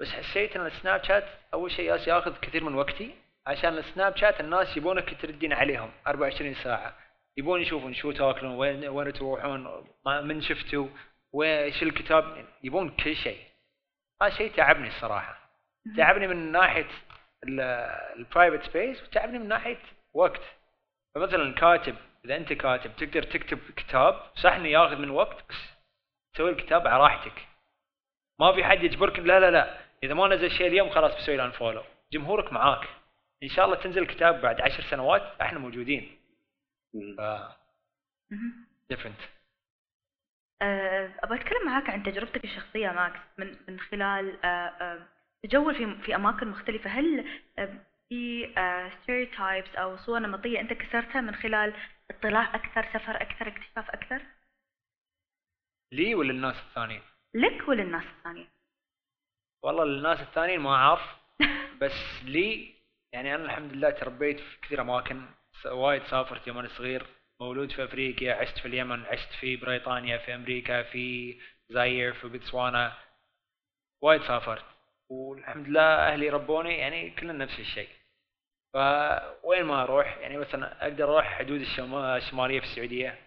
Speaker 4: بس حسيت إن السناب شات أول شيء ياخذ كثير من وقتي عشان السناب شات الناس يبونك تردين عليهم 24 ساعة. يبون يشوفون شو تاكلون وين وين تروحون من شفتوا وش الكتاب يبون كل شيء. هذا شيء تعبني الصراحة. تعبني من ناحية ال private space وتعبني من ناحية وقت. فمثلا كاتب إذا أنت كاتب تقدر تكتب كتاب صح إنه ياخذ من وقت بس تسوي الكتاب على راحتك. ما في حد يجبرك لا لا لا. إذا ما نزل شيء اليوم خلاص بسوي له unfollow جمهورك معاك. إن شاء الله تنزل كتاب بعد عشر سنوات إحنا موجودين. ف. different
Speaker 2: أه، أبغى أتكلم معاك عن تجربتك الشخصية ماكس. من من خلال تجول في في أماكن مختلفة. هل في stereotypes أو صور نمطية أنت كسرتها من خلال اطلاع أكثر سفر أكثر اكتشاف أكثر؟
Speaker 4: لي ولا الناس الثانيين
Speaker 2: لك وللناس الثانية
Speaker 4: والله للناس الثانيين ما أعرف *laughs* بس لي يعني أنا الحمد لله تربيت في كثير أماكن وايد سافرت يوم أنا صغير مولود في أفريقيا عشت في اليمن عشت في بريطانيا في أمريكا في زاير في بوتسوانا وايد سافرت. والحمد لله أهلي ربوني يعني كلنا نفس الشيء. فوين ما أروح يعني مثلا أقدر أروح حدود الشما- الشمالية في السعودية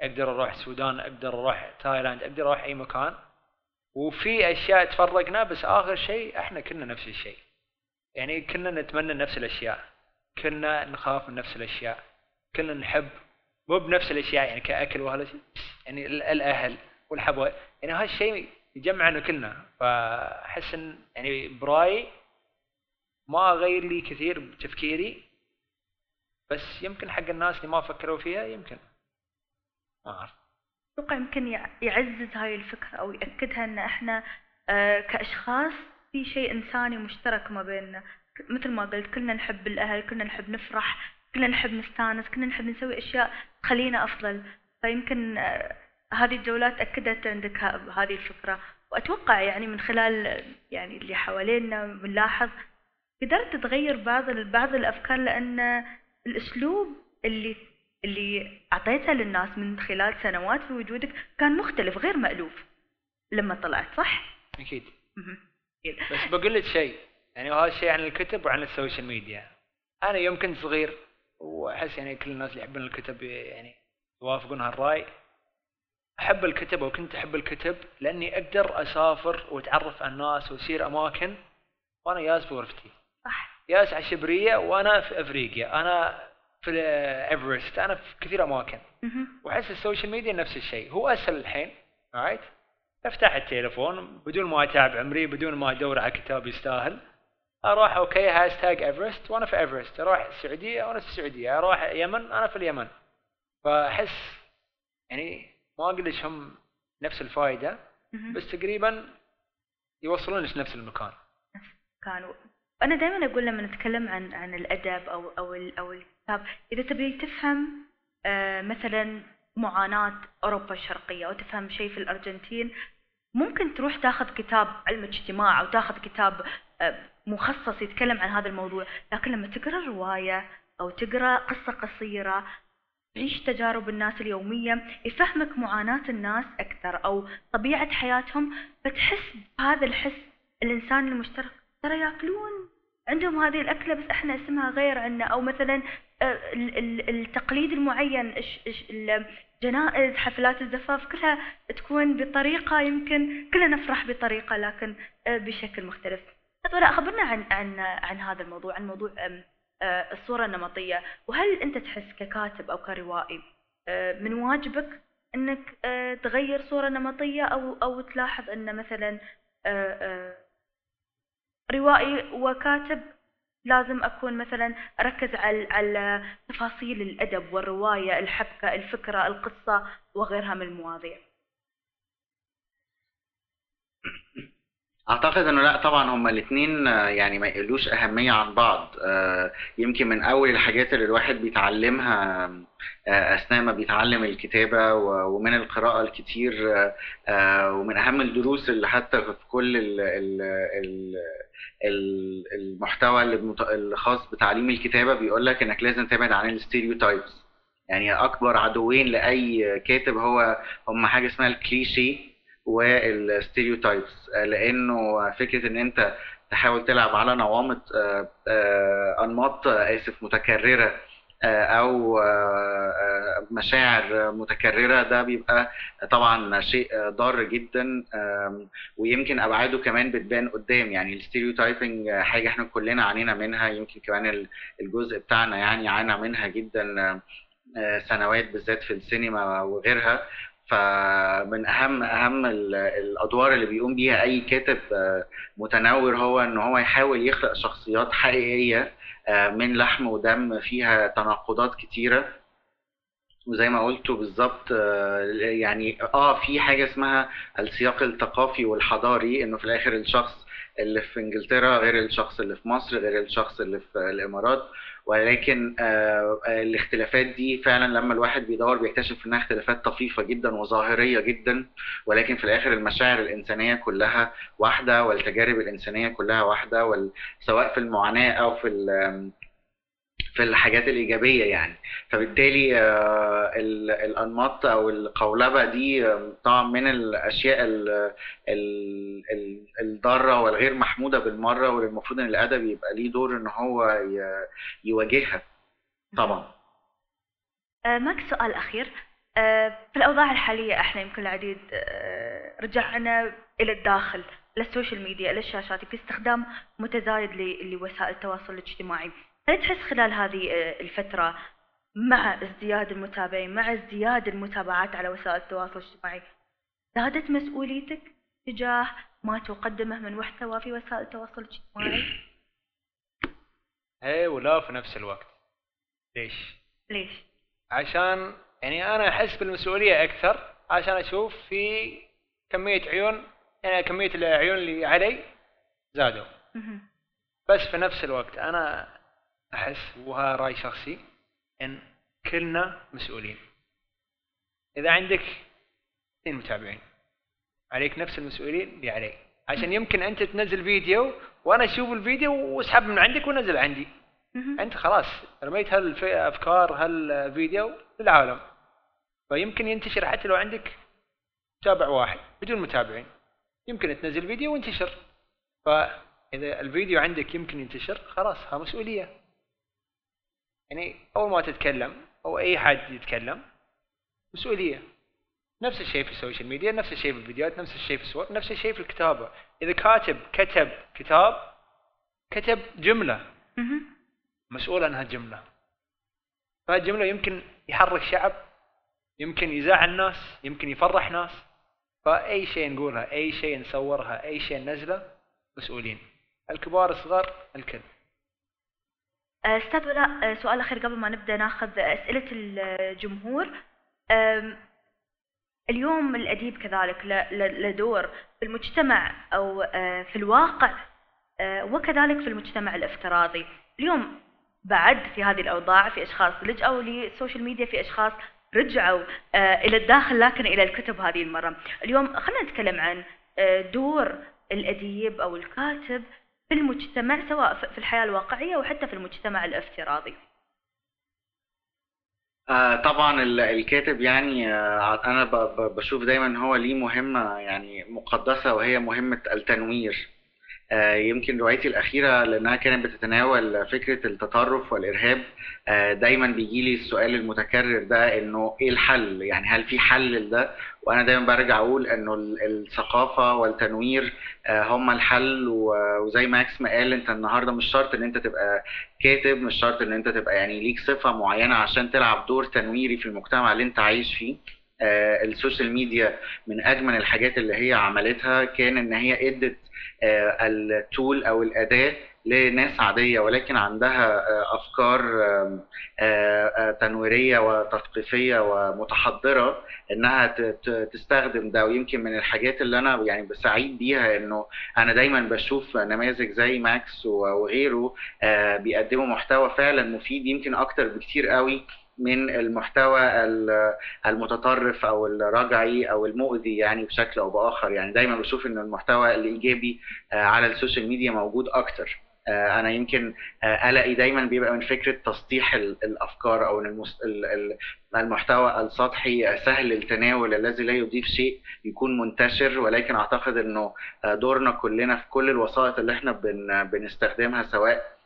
Speaker 4: أقدر أروح السودان أقدر أروح تايلاند أقدر أروح أي مكان. وفي أشياء تفرقنا بس آخر شيء إحنا كلنا نفس الشيء. يعني كنا نتمنى نفس الأشياء. كنا نخاف من نفس الأشياء. كنا نحب مو بنفس الأشياء يعني كأكل وهالاشياء يعني ال- الأهل والحبايب يعني هالشيء يجمعنا كلنا. فأحس إن يعني برأيي ما غير لي كثير بتفكيري بس يمكن حق الناس اللي ما فكروا فيها يمكن. ما أعرف.
Speaker 2: أتوقع يمكن يع- يعزز هاي الفكرة أو يأكدها أن إحنا آه، كأشخاص في شيء إنساني مشترك ما بيننا. مثل ما قلت كلنا نحب الأهل كلنا نحب نفرح كلنا نحب نستانس كلنا نحب نسوي أشياء تخلينا أفضل. فيمكن آه، هذه الجولات أكدت عندك هذه الفكرة. وأتوقع يعني من خلال يعني اللي حوالينا بنلاحظ قدرت تغير بعض بعض الأفكار لأن الأسلوب اللي اللي أعطيته للناس من خلال سنوات في وجودك كان مختلف غير مألوف. لما طلعت صح؟
Speaker 4: أكيد.
Speaker 2: مهم.
Speaker 4: بس بقول لك شيء يعني وهذا الشيء عن الكتب وعن السوشيال ميديا. أنا يوم كنت صغير وأحس يعني كل الناس اللي يحبون الكتب يعني يوافقون هالرأي. أحب الكتب وكنت أحب الكتب لأني أقدر أسافر وأتعرف على الناس وأسير أماكن وأنا جالس في غرفتي
Speaker 2: صح.
Speaker 4: جالس على الشبرية وأنا في أفريقيا. أنا في ايفرست أنا في كثير
Speaker 2: أماكن.
Speaker 4: وأحس السوشيال ميديا نفس الشيء. هو أسهل الحين. رايت أفتح التليفون. بدون ما أتعب عمري بدون ما أدور على كتاب يستاهل. أروح okay hashtag ايفرست وأنا في ايفرست أروح السعودية وأنا في السعودية. أروح اليمن أنا في اليمن. فأحس يعني ما أقول لك هم نفس الفائده. بس تقريبا يوصلون لك نفس المكان.
Speaker 2: كانوا أنا دائما أقول لما نتكلم عن عن الأدب أو أو ال- الكتاب إذا تبي تفهم آه، مثلا معاناة أوروبا الشرقية أو تفهم شيء في الأرجنتين ممكن تروح تاخذ كتاب علم اجتماع أو تاخذ كتاب آه، مخصص يتكلم عن هذا الموضوع. لكن لما تقرأ رواية أو تقرأ قصة قصيرة تعيش تجارب الناس اليومية؟ يفهمك معاناة الناس أكثر أو طبيعة حياتهم فتحس بهذا الحس الإنسان المشترك. ترى يأكلون عندهم هذه الأكلة بس إحنا اسمها غير عنا. أو مثلا التقليد المعين الجنائز حفلات الزفاف كلها تكون بطريقة يمكن كلنا نفرح بطريقة لكن آه، بشكل مختلف. طيب لا خبرنا عن عن عن هذا الموضوع عن موضوع آه، الصورة النمطية. وهل أنت تحس ككاتب أو كروائي آه، من واجبك أنك آه، تغير صورة نمطية أو أو تلاحظ أن مثلا آه، آه، روائي وكاتب لازم أكون مثلا أركز على على تفاصيل الأدب والرواية الحبكة الفكرة القصة وغيرها من المواضيع.
Speaker 3: أعتقد إنه لا طبعا هما الاثنين يعني ما يقلوش أهمية عن بعض. آه، يمكن من أول الحاجات اللي الواحد بيتعلمها آه، أثناء ما بيتعلم الكتابة ومن القراءة الكتير آه، آه، ومن أهم الدروس اللي حتى في كل ال- ال- ال- ال- المحتوى الخاص بتعليم الكتابة بيقول لك إنك لازم تبعد عن ال stereotypes. يعني أكبر عدوين لأي كاتب هو هم حاجة اسمها الكليشيه. وال stereotypes لأنه فكرة إن أنت تحاول تلعب على نوامط آه، آه، أنماط آه، آسف متكررة آه، أو آه، آه، مشاعر متكررة ده بيبقى طبعا شيء آه، ضار جدا ويمكن أبعاده كمان بتبان قدام. يعني الستيريوتايبنج حاجة إحنا كلنا عانينا منها يمكن كمان ال- الجزء بتاعنا يعني عانى منها جدا آه، آه، سنوات بالذات في السينما وغيرها. فمن أهم أهم ال- الأدوار اللي بيقوم بيها أي كاتب آه، متنور هو إن هو يحاول يخلق شخصيات حقيقية آه، من لحم ودم فيها تناقضات كتيرة. وزي ما قلتوا بالظبط آه، يعني آه في حاجة اسمها السياق الثقافي والحضاري إنه في الآخر الشخص اللي في إنجلترا غير الشخص اللي في مصر غير الشخص اللي في الإمارات. ولكن آه، آه، الاختلافات دي فعلا لما الواحد بيدور بيكتشف إنها اختلافات طفيفة جدا وظاهرية جدا. ولكن في الآخر المشاعر الإنسانية كلها واحدة والتجارب الإنسانية كلها واحدة وال- سواء في المعاناة أو في في الحاجات الإيجابية يعني. فبالتالي آه، ال- الأنماط أو القولبة دي طبعا من الأشياء ال- ال- ال- الضارة والغير محمودة بالمرة واللي المفروض إن الأدب يبقى ليه دور إن هو يواجهها. طبعا.
Speaker 2: آه، معك سؤال أخير. آه، في الأوضاع الحالية إحنا يمكن العديد رجعنا إلى الداخل للسوشيال ميديا إلى الشاشات في استخدام متزايد لوسائل التواصل الاجتماعي. هل تحس خلال هذه آه، الفترة مع ازدياد المتابعين مع ازدياد المتابعات على وسائل التواصل الاجتماعي زادت مسؤوليتك تجاه ما تقدمه من محتوى في وسائل التواصل الاجتماعي *clears throat*
Speaker 4: اي ولا في نفس الوقت ليش؟
Speaker 2: ليش؟
Speaker 4: عشان يعني أنا أحس بالمسؤولية أكثر عشان أشوف في كمية عيون يعني كمية العيون اللي علي زادوا. بس في نفس الوقت أنا أحس وها رأي شخصي إن كلنا مسؤولين. إذا عندك اثنين متابعين عليك نفس المسؤولية اللي علي عشان يمكن أنت تنزل فيديو وأنا أشوف الفيديو وأسحب من عندك ونزل عندي. أنت خلاص رميت هالأفكار هالفيديو للعالم. فيمكن ينتشر حتى لو عندك متابع واحد بدون متابعين. يمكن تنزل فيديو وينتشر فإذا الفيديو عندك يمكن ينتشر خلاص ها مسؤولية. يعني أول ما تتكلم أو أي حد يتكلم مسؤولية. نفس الشيء في السوشيال ميديا نفس الشيء في الفيديوهات نفس الشيء في الصور نفس الشيء في الكتابة. إذا كاتب كتب كتاب كتب جملة.
Speaker 2: مهم.
Speaker 4: مسؤول عن هالجملة فهالجملة يمكن يحرك شعب يمكن يزعل ناس يمكن يفرح ناس. فأي شيء نقولها أي شيء نصورها أي شيء ننزله مسؤولين. الكبار الصغار الكل.
Speaker 2: أستاذ ولاء آه، سؤال أخير قبل ما نبدأ ناخذ أسئلة الجمهور. اليوم الأديب كذلك ل- ل- له دور في المجتمع أو آه، في الواقع آه، وكذلك في المجتمع الافتراضي. اليوم بعد في هذه الأوضاع في أشخاص لجأوا للسوشيال ميديا في أشخاص رجعوا آه، إلى الداخل لكن إلى الكتب هذه المرة. اليوم خلينا نتكلم عن آه، دور الأديب أو الكاتب في المجتمع سواء في الحياة الواقعية وحتى في المجتمع الافتراضي.
Speaker 3: آه طبعا ال- الكاتب يعني آه أنا بشوف دايما هو ليه مهمة يعني مقدسة وهي مهمة التنوير. يمكن روايتي الأخيرة لأنها كانت بتتناول فكرة التطرف والإرهاب آه دايما بيجي لي السؤال المتكرر ده إنه إيه الحل؟ يعني هل في حل لده؟ وأنا دايما برجع أقول إنه ال- الثقافة والتنوير آه هما الحل وزي ماكس ما قال أنت النهاردة مش شرط إن أنت تبقى كاتب مش شرط إن أنت تبقى يعني ليك صفة معينة عشان تلعب دور تنويري في المجتمع اللي أنت عايش فيه آه السوشيال ميديا من أجمل الحاجات اللي هي عملتها كان إن هي آه ال tool أو الأداة لناس عادية ولكن عندها آه أفكار آه آه تنويرية وتثقيفية ومتحضرة إنها تستخدم ده. ويمكن من الحاجات اللي أنا يعني بسعيد بيها إنه أنا دايما بشوف نماذج زي ماكس وغيره آه، بيقدموا محتوى فعلا مفيد يمكن أكتر بكتير قوي من المحتوى ال- المتطرف أو الرجعي أو المؤذي يعني بشكل أو بآخر. يعني دايما بشوف إن المحتوى الإيجابي آه، على السوشيال ميديا موجود أكتر. آه، أنا يمكن آه، قلقي دايما بيبقى من فكرة تسطيح ال- الأفكار أو إن المحتوى السطحي آه، سهل التناول الذي لا يضيف شيء يكون منتشر. ولكن أعتقد إنه آه، دورنا كلنا في كل الوسائط اللي إحنا بن بنستخدمها سواء آه،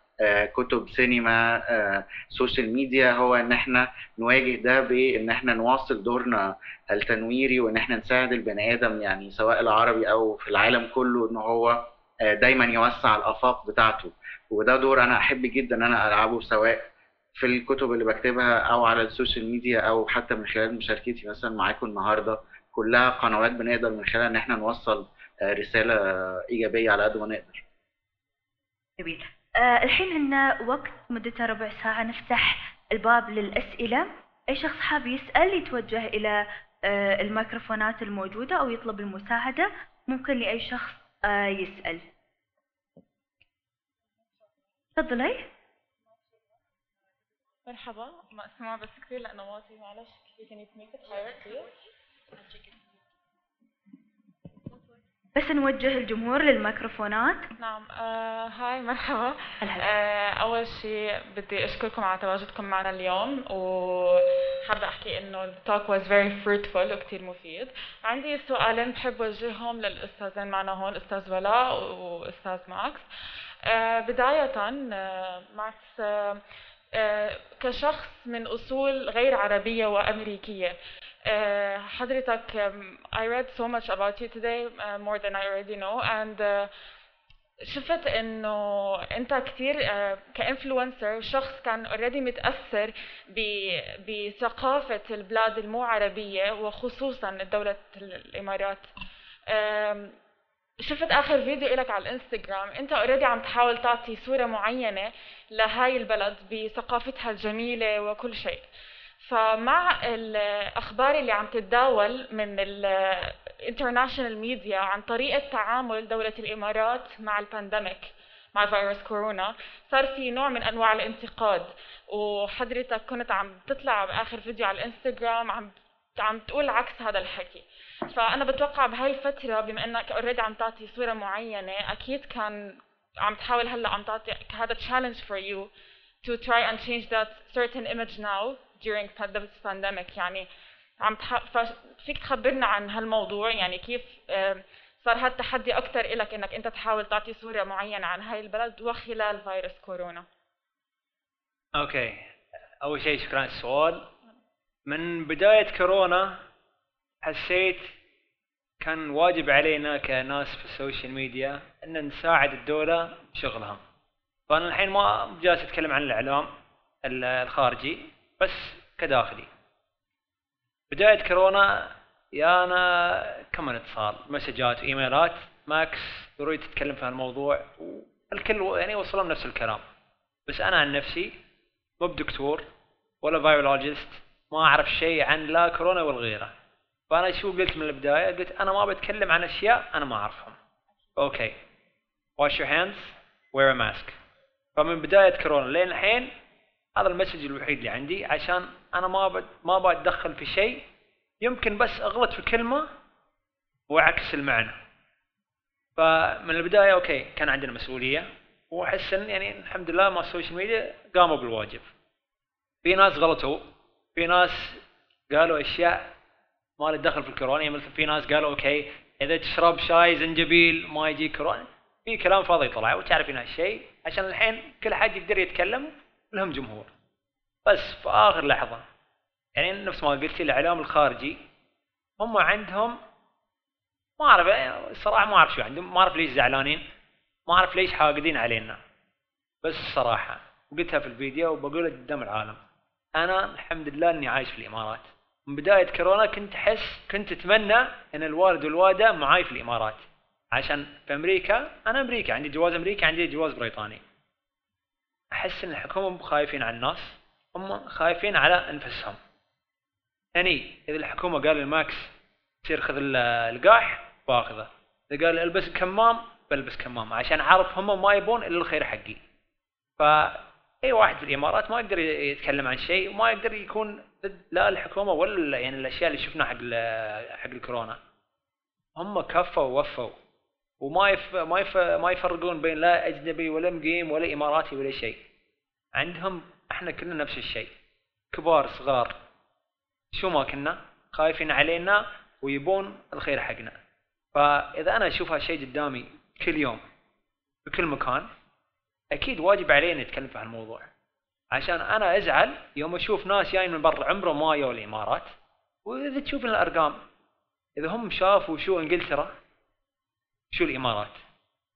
Speaker 3: كتب سينما آه، سوشيال ميديا هو إن إحنا نواجه ده بإن إحنا نواصل دورنا التنويري وإن إحنا نساعد البني آدم يعني سواء العربي أو في العالم كله إن هو آه، دايما يوسع الآفاق بتاعته. وده دور أنا أحب جدا إن أنا ألعبه سواء في الكتب اللي بكتبها أو على السوشيال ميديا أو حتى من خلال مشاركتي مثلا معاكم النهارده. كلها قنوات بنقدر من خلالها إن إحنا نوصل آه، رسالة إيجابية على قد ما نقدر.
Speaker 2: جميل. آه الحين عندنا وقت مدته ربع ساعة. نفتح الباب للأسئلة. أي شخص حاب يسأل يتوجه إلى آه الميكروفونات الموجودة أو يطلب المساعدة. ممكن لأي شخص آه يسأل. تفضلي.
Speaker 5: مرحبا مقسومة بس كثير لأنه واطي معلش you can you
Speaker 2: بس نوجه الجمهور للميكروفونات.
Speaker 5: نعم آه hi مرحبا. آه أول شيء بدي أشكركم على تواجدكم معنا اليوم وحابة أحكي إنه ال talk was very fruitful وكتير مفيد. عندي سؤالين بحب أوجههم للأستاذين معنا هون أستاذ ولاء وأستاذ ماكس. آه بداية آه ماكس آه آه كشخص من أصول غير عربية وأمريكية آه، حضرتك um, I read so much about you today uh, more than I already know and uh, شفت إنه أنت كثير ك influencer شخص كان already متأثر بثقافة البلاد المو عربيه وخصوصا دوله الإمارات. أم، شفت آخر فيديو لك على الإنستغرام أنت already عم تحاول تعطي صورة معينة لهاي البلد بثقافتها الجميلة وكل شيء. فمع الاخبار اللي عم تتداول من ال international media عن طريقة تعامل دولة الإمارات مع ال pandemic مع فيروس كورونا صار في نوع من أنواع الانتقاد. وحضرتك كنت عم تطلع بآخر فيديو على الإنستغرام عم عم تقول عكس هذا الحكي. فأنا بتوقع بهاي الفترة بما إنك already عم تعطي صورة معينة أكيد كان عم تحاول هلأ عم تعطي هذا challenge for you to try and change that certain image now. During this pandemic يعني عم. فيك تخبرنا عن هالموضوع يعني كيف صار هالتحدي أكثر إلك إنك أنت تحاول تعطي صورة معينة عن هاي البلد وخلال فيروس كورونا.
Speaker 4: أوكي. أول شيء شكرا على السؤال. من بداية كورونا حسيت كان واجب علينا كناس في السوشيال ميديا إن نساعد الدولة بشغلها. فأنا الحين ما جالس أتكلم عن الإعلام ال- الخارجي. بس كداخلي. بداية كورونا يا أنا كم اتصال؟ مسجات إيميلات ماكس ضروري تتكلم في هالموضوع والكل يعني وصلهم نفس الكلام. بس أنا عن نفسي مو بدكتور ولا virologist ما أعرف شيء عن لا كورونا ولا غيره فأنا شو قلت من البداية؟ قلت أنا ما بتكلم عن أشياء أنا ما أعرفهم. okay. Wash your hands wear a mask. فمن بداية كورونا لين الحين هذا ال message الوحيد اللي عندي عشان أنا ما بد ما بتدخل في شيء يمكن بس أغلط في كلمة وعكس المعنى. فمن البداية okay كان عندنا مسؤولية وأحس إن يعني الحمد لله مع ال social media قاموا بالواجب. في ناس غلطوا في ناس قالوا أشياء ما لها دخل في الكورونا يعني مثل في ناس قالوا أوكي إذا تشرب شاي زنجبيل ما يجي كورونا في كلام فاضي طلع وتعرفين هالشيء عشان الحين كل حد يقدر يتكلم لهم جمهور. بس في آخر لحظة يعني نفس ما قلتي الإعلام الخارجي هم عندهم ما أعرف الصراحه ما أعرف شو عندهم ما أعرف ليش زعلانين ما أعرف ليش حاقدين علينا. بس الصراحه قلتها في الفيديو وبقولها قدام العالم أنا الحمد لله إني عايش في الإمارات. من بداية كورونا كنت أحس كنت أتمنى إن الوالد والوالدة معاي في الإمارات. عشان في أمريكا أنا أمريكا عندي جواز أمريكي عندي جواز بريطاني. أحس إن الحكومة خايفين على الناس هم خايفين على أنفسهم. يعني إذا الحكومة قال الماكس تصير خذ اللقاح باخذه. إذا قال ألبس كمام بلبس كمام عشان أعرف هم ما يبون إلا الخير حقي. فاي واحد في الإمارات ما يقدر يتكلم عن شيء وما يقدر يكون ضد لا الحكومة ولا يعني الأشياء اللي شفناها حق حق الكورونا. هم كفوا ووفوا. وما يف ما يف ما يفرقون بين لا أجنبي ولا مقيم ولا إماراتي ولا شيء. عندهم إحنا كلنا نفس الشيء. كبار صغار. شو ما كنا خايفين علينا ويبون الخير حقنا. فإذا أنا أشوف هالشيء قدامي كل يوم بكل مكان أكيد واجب علينا نتكلم في هالموضوع. عشان أنا أزعل يوم أشوف ناس جايين من برا عمرهم ما يو الامارات وإذا تشوف الأرقام إذا هم شافوا شو إنجلترا شو الإمارات؟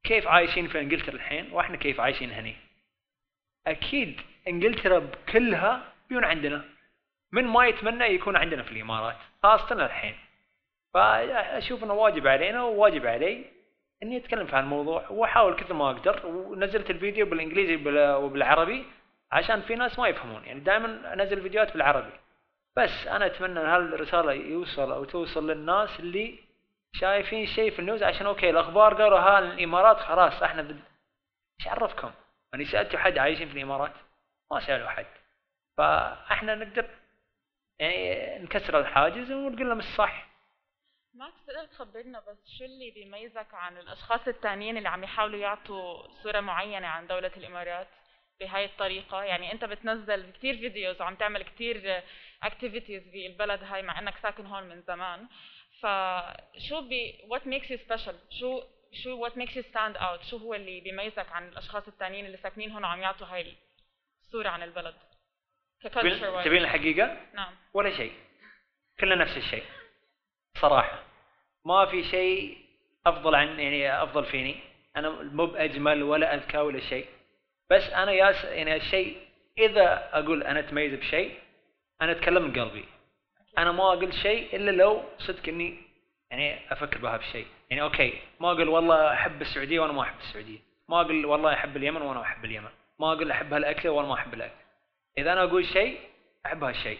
Speaker 4: كيف عايشين في إنجلترا الحين؟ وإحنا كيف عايشين هني؟ أكيد إنجلترا بكلها بيون عندنا. من ما يتمنى يكون عندنا في الإمارات خاصة الحين. فأشوف إنه واجب علينا وواجب علي إني أتكلم في هالموضوع. وأحاول كثر ما أقدر ونزلت الفيديو بالإنجليزي وبالعربي عشان في ناس ما يفهمون. يعني دائما أنزل فيديوهات بالعربي. بس أنا أتمنى إن هالرسالة يوصل أو توصل للناس اللي شايفين شيء في ال news عشان okay الأخبار قالوا ها الإمارات خلاص إحنا بد... إيش عرفكم؟ يعني سالتوا حد عايشين في الإمارات؟ ما سألوا حد فإحنا نقدر يعني نكسر الحاجز ونقول لهم الصح
Speaker 5: ما تقدر تخبرنا بس شو اللي بيميزك عن الأشخاص الثانيين اللي عم يحاولوا يعطوا صورة معينة عن دولة الإمارات بهاي الطريقة يعني أنت بتنزل كثير videos وعم تعمل كثير activities بالبلد هاي مع إنك ساكن هون من زمان فشو بي what makes you special شو شو what makes you stand out شو هو اللي بيميزك عن الأشخاص الثانيين اللي ساكنين هون وعم يعطوا هاي الصورة عن البلد؟
Speaker 4: تبين الحقيقة؟
Speaker 5: نعم.
Speaker 4: ولا شيء. كلنا نفس الشيء. صراحة. ما في شيء أفضل عن يعني أفضل فيني. أنا مو بأجمل ولا أذكى ولا شيء. بس أنا ياس يعني الشيء إذا أقول أنا أتميز بشيء أنا أتكلم من قلبي. أنا ما أقول شيء إلا لو صدق إني يعني أفكر بهذا الشيء. يعني أوكي ما أقول والله أحب السعودية وأنا ما أحب السعودية. ما أقول والله أحب اليمن وأنا ما أحب اليمن. ما أقول أحب هالاكله وأنا ما أحب الأكل. إذا أنا أقول شيء أحب هالشيء.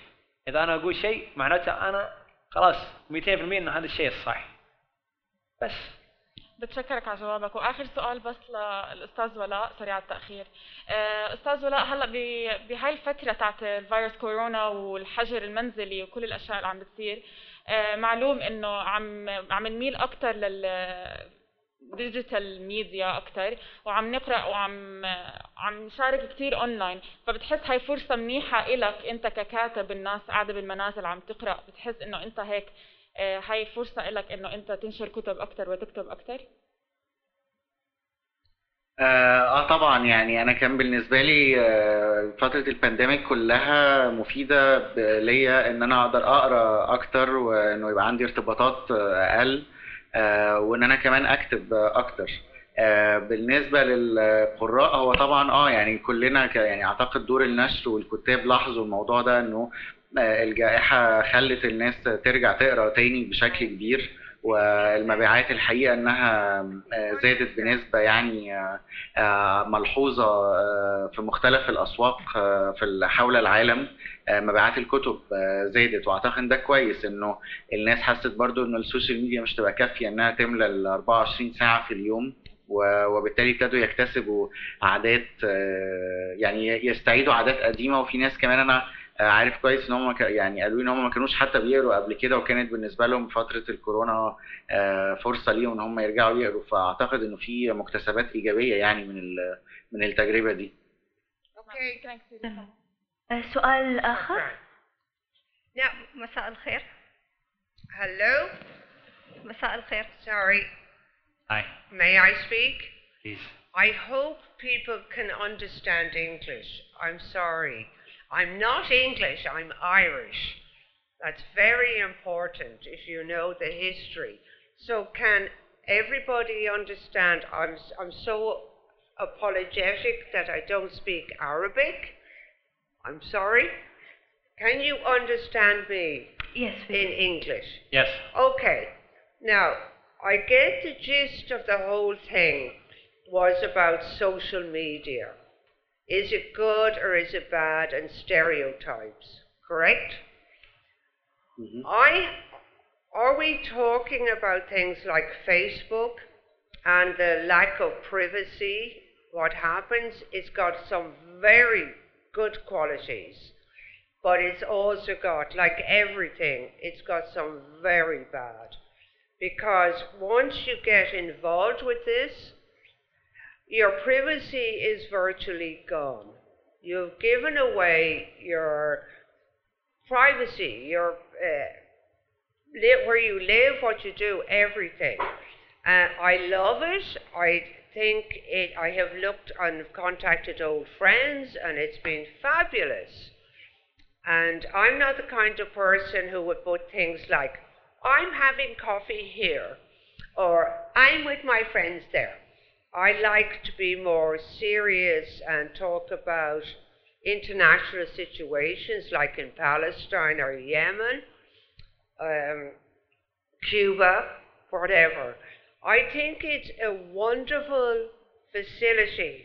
Speaker 4: إذا أنا أقول شيء معناته أنا خلاص 200% إن هذا الشيء الصح. بس.
Speaker 5: بتشكرك على جوابك. وآخر سؤال بس للاستاذ ولاء سريع التأخير. آه، أستاذ ولاء هلا بهاي الفترة تاعت الفيروس كورونا والحجر المنزلي وكل الأشياء اللي عم بتصير آه، معلوم إنه عم عم نميل أكثر لل digital media أكثر وعم نقرأ وعم عم نشارك كثير اونلاين فبتحس هاي فرصة منيحة إلك إنت ككاتب الناس قاعدة بالمنازل عم تقرأ بتحس إنه إنت هيك هاي فرصة لك إنه أنت تنشر كتب أكثر وتكتب أكثر؟
Speaker 3: آه،, آه طبعا يعني أنا كان بالنسبة لي آه فترة ال pandemic كلها مفيدة ليا إن أنا أقدر أقرأ أكتر وإنه يبقى عندي ارتباطات أقل آه وإن أنا كمان أكتب أكتر آه بالنسبة للقراء هو طبعا آه يعني كلنا يعني أعتقد دور النشر والكتاب لاحظوا الموضوع ده إنه الجائحة خلت الناس ترجع تقرأ تاني بشكل كبير والمبيعات الحقيقة إنها آه، زادت بنسبة يعني آه، آه، ملحوظة في مختلف الأسواق في حول العالم. مبيعات الكتب زادت وأعتقد ده كويس إنه الناس حست برضو ان ال social media مش تبقى كافية إنها تملى ال 24 ساعة في اليوم وبالتالي ابتدوا يكتسبوا عادات يعني يستعيدوا عادات قديمة. وفي ناس كمان أنا عارف كويس إن هم يعني قالوا لي إن هم ما كانوش حتى بيقروا قبل كده وكانت بالنسبة لهم فترة الكورونا آه، فرصة ليهم إن هم يرجعوا يقروا فأعتقد إنه في مكتسبات إيجابية يعني من ال- من التجربة دي
Speaker 6: Okay.
Speaker 2: تمام. آه، سؤال آخر
Speaker 6: Now, مساء الخير. Hello. مساء الخير. Sorry.
Speaker 4: Hi,
Speaker 6: May I speak?
Speaker 4: please.
Speaker 6: I hope people can understand English. I'm sorry. I'm not English, I'm Irish. That's very important if you know the history. So, can everybody understand? I'm, I'm so apologetic that I don't speak Arabic. I'm sorry. Can you understand me
Speaker 2: yes
Speaker 6: in English?
Speaker 4: Yes.
Speaker 6: Okay. Now, I get the gist of the whole thing was about social media. Is it good or is it bad and stereotypes, correct?
Speaker 3: Mhm.
Speaker 6: I are we talking about things like Facebook and the lack of privacy? What happens? It's got some very good qualities, but it's also got, like everything, it's got some very bad. Because once you get involved with this, your privacy is virtually gone. You've given away your privacy, your uh, where you live, what you do, everything. Uh, I love it. I think it. I have looked and contacted old friends, and it's been fabulous. And I'm not the kind of person who would put things like, "I'm having coffee here," or "I'm with my friends there." I like to be more serious and talk about international situations like in Palestine or Yemen, um, Cuba, whatever. I think it's a wonderful facility,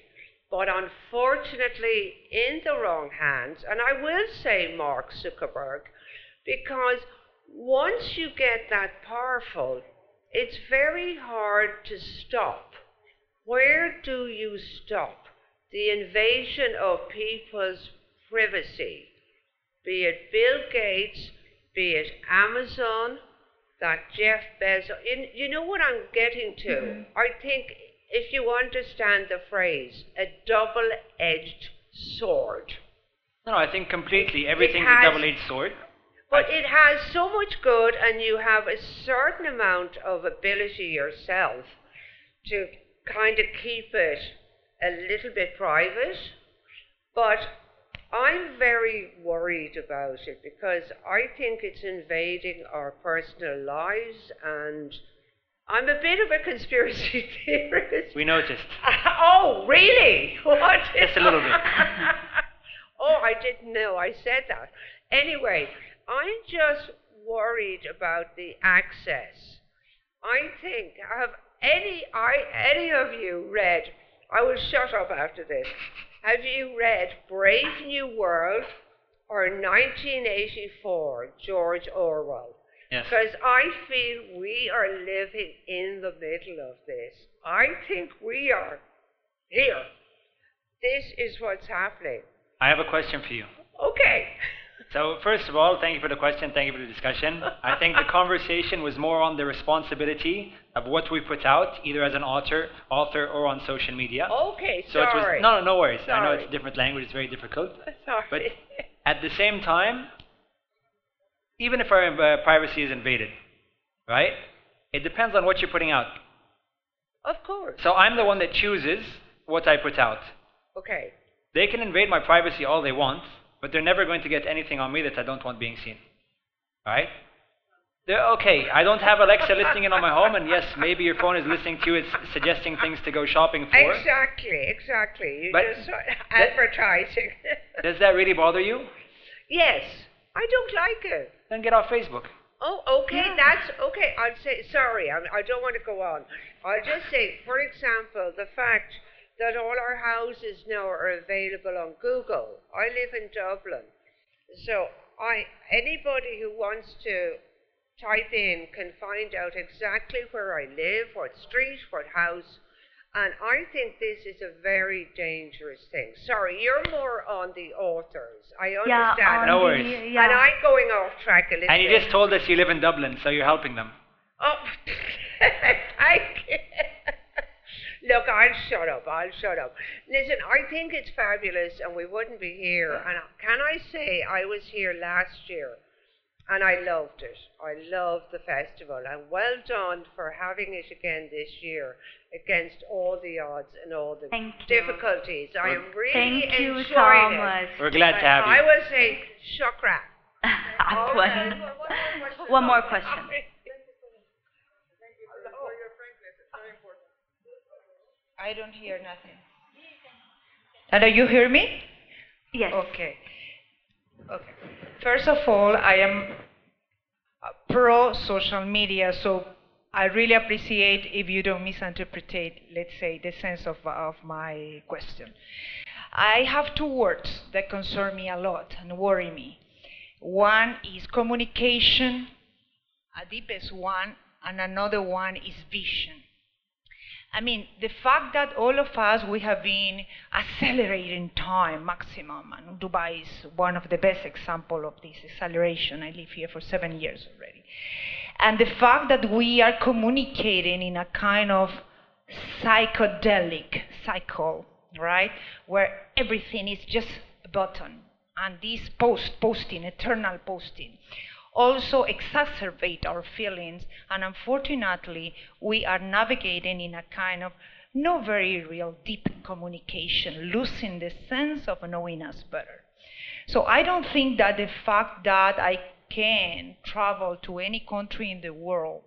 Speaker 6: but unfortunately in the wrong hands. And I will say Mark Zuckerberg, because once you get that powerful, it's very hard to stop. Where do you stop? The invasion of people's privacy, be it Bill Gates, be it Amazon, that Jeff Bezos. In, you know what I'm getting to? Mm-hmm. I think if you understand the phrase, a double edged sword.
Speaker 4: No, I think completely everything's
Speaker 6: has-
Speaker 4: a double-edged sword.
Speaker 6: But it has so much good, and you have a certain amount of ability yourself to kind of keep it a little bit private. But I'm very worried about it because I think it's invading our personal lives, and I'm a bit of a conspiracy *laughs* theorist.
Speaker 4: We noticed. *laughs*
Speaker 6: oh, really? *laughs* What?
Speaker 4: Just a little bit.
Speaker 6: oh, I didn't know I said that. Anyway, I'm just worried about the access. I think I have any I any of you read? I will shut up after this. *laughs* Have you read Brave New World or 1984, George Orwell?
Speaker 4: Yes.
Speaker 6: Because I feel we are living in the middle of this. I think we are here. This is what's happening.
Speaker 4: I have a question for you.
Speaker 6: Okay. *laughs*
Speaker 4: So, first of all, thank you for the question, thank you for the discussion. *laughs* I think the conversation was more on the responsibility of what we put out, either as an author, author or on social media.
Speaker 6: Okay,
Speaker 4: so it was
Speaker 6: sorry.
Speaker 4: no, no, no worries. I know it's a different language; it's very difficult. *laughs*
Speaker 6: Sorry.
Speaker 4: But at the same time, even if our uh, privacy is invaded, right? It depends on what you're putting out.
Speaker 6: of course.
Speaker 4: So I'm the one that chooses what I put out.
Speaker 6: Okay.
Speaker 4: They can invade my privacy all they want, but they're never going to get anything on me that I don't want being seen. Right? They're okay. I don't have Alexa listening in on my home, and yes, maybe your phone is listening to you. It's suggesting things to go shopping for.
Speaker 6: Exactly, exactly. You
Speaker 4: But
Speaker 6: just saw advertising. *laughs*
Speaker 4: Does that really bother you?
Speaker 6: yes. I don't like it.
Speaker 4: Then get off Facebook.
Speaker 6: Oh, okay, that's okay. I'll say sorry. I'm, I don't want to go on. I'll just say, for example, the fact that all our houses now are available on Google. I live in Dublin, so I anybody who wants to type in can find out exactly where I live, what street, what house, And I think this is a very dangerous thing. Sorry, you're more on the authors. I
Speaker 2: Yeah,
Speaker 6: understand.
Speaker 2: on
Speaker 4: No
Speaker 2: the-
Speaker 4: worries.
Speaker 2: yeah.
Speaker 6: And I'm going off track a little bit.
Speaker 4: And you
Speaker 6: bit.
Speaker 4: just told us you live in Dublin, so you're helping them.
Speaker 6: Oh, *laughs* thank you. Look, I'll shut up. I'll shut up. Listen, I think it's fabulous, and we wouldn't be here. And can I say, I was here last year, and I loved it. I loved the festival, and well done for having it again this year against all the odds and all the
Speaker 2: Thank
Speaker 6: difficulties. You. I am really
Speaker 2: Thank enjoying you,
Speaker 6: Thomas. it.
Speaker 4: We're glad to have you.
Speaker 6: I was a
Speaker 2: shukra. One more question.
Speaker 7: I don't hear nothing. Hello, you hear me?
Speaker 2: Yes.
Speaker 7: Okay. Okay. First of all, I am uh, pro social media, so I really appreciate if you don't misinterpret, let's say, the sense of, of my question. I have two words that concern me a lot and worry me. One is communication, a deepest one, and another one is vision. I mean, the fact that all of us, we have been accelerating time maximum, and Dubai is one of the best example of this acceleration. I live here for seven years already. And the fact that we are communicating in a kind of psychedelic cycle, right? Where everything is just a button. And this post, posting, eternal posting, also exacerbate our feelings. And unfortunately, we are navigating in a kind of no very real deep communication, losing the sense of knowing us better. So I don't think that the fact that I can travel to any country in the world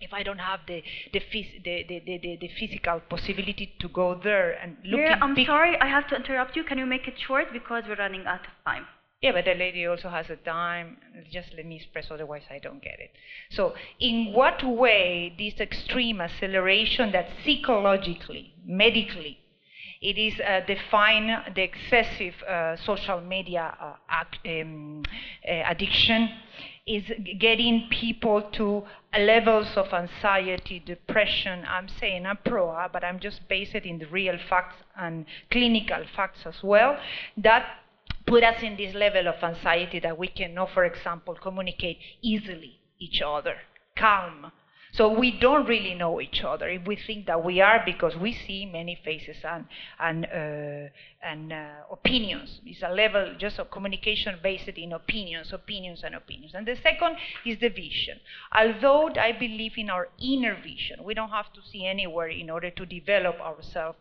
Speaker 7: if I don't have the the, phys- the, the, the, the, physical possibility to go there and look
Speaker 2: Mira, I'm sorry, I have to interrupt you. Can you make it short because we're running out of time?
Speaker 7: Yeah, but the lady also has a time. Just let me express, otherwise I don't get it. So, in what way this extreme acceleration that psychologically, medically, it is uh, define the excessive uh, social media uh, um, uh, addiction is getting people to levels of anxiety, depression. I'm saying I'm pro, uh, but I'm just based in the real facts and clinical facts as well. That put us in this level of anxiety that we cannot, for example, communicate easily each other, calm. So we don't really know each other. If we think that we are, because we see many faces and and uh, and uh, opinions. It's a level just of communication based in opinions, opinions, and opinions. And the second is the vision. Although I believe in our inner vision, we don't have to see anywhere in order to develop ourselves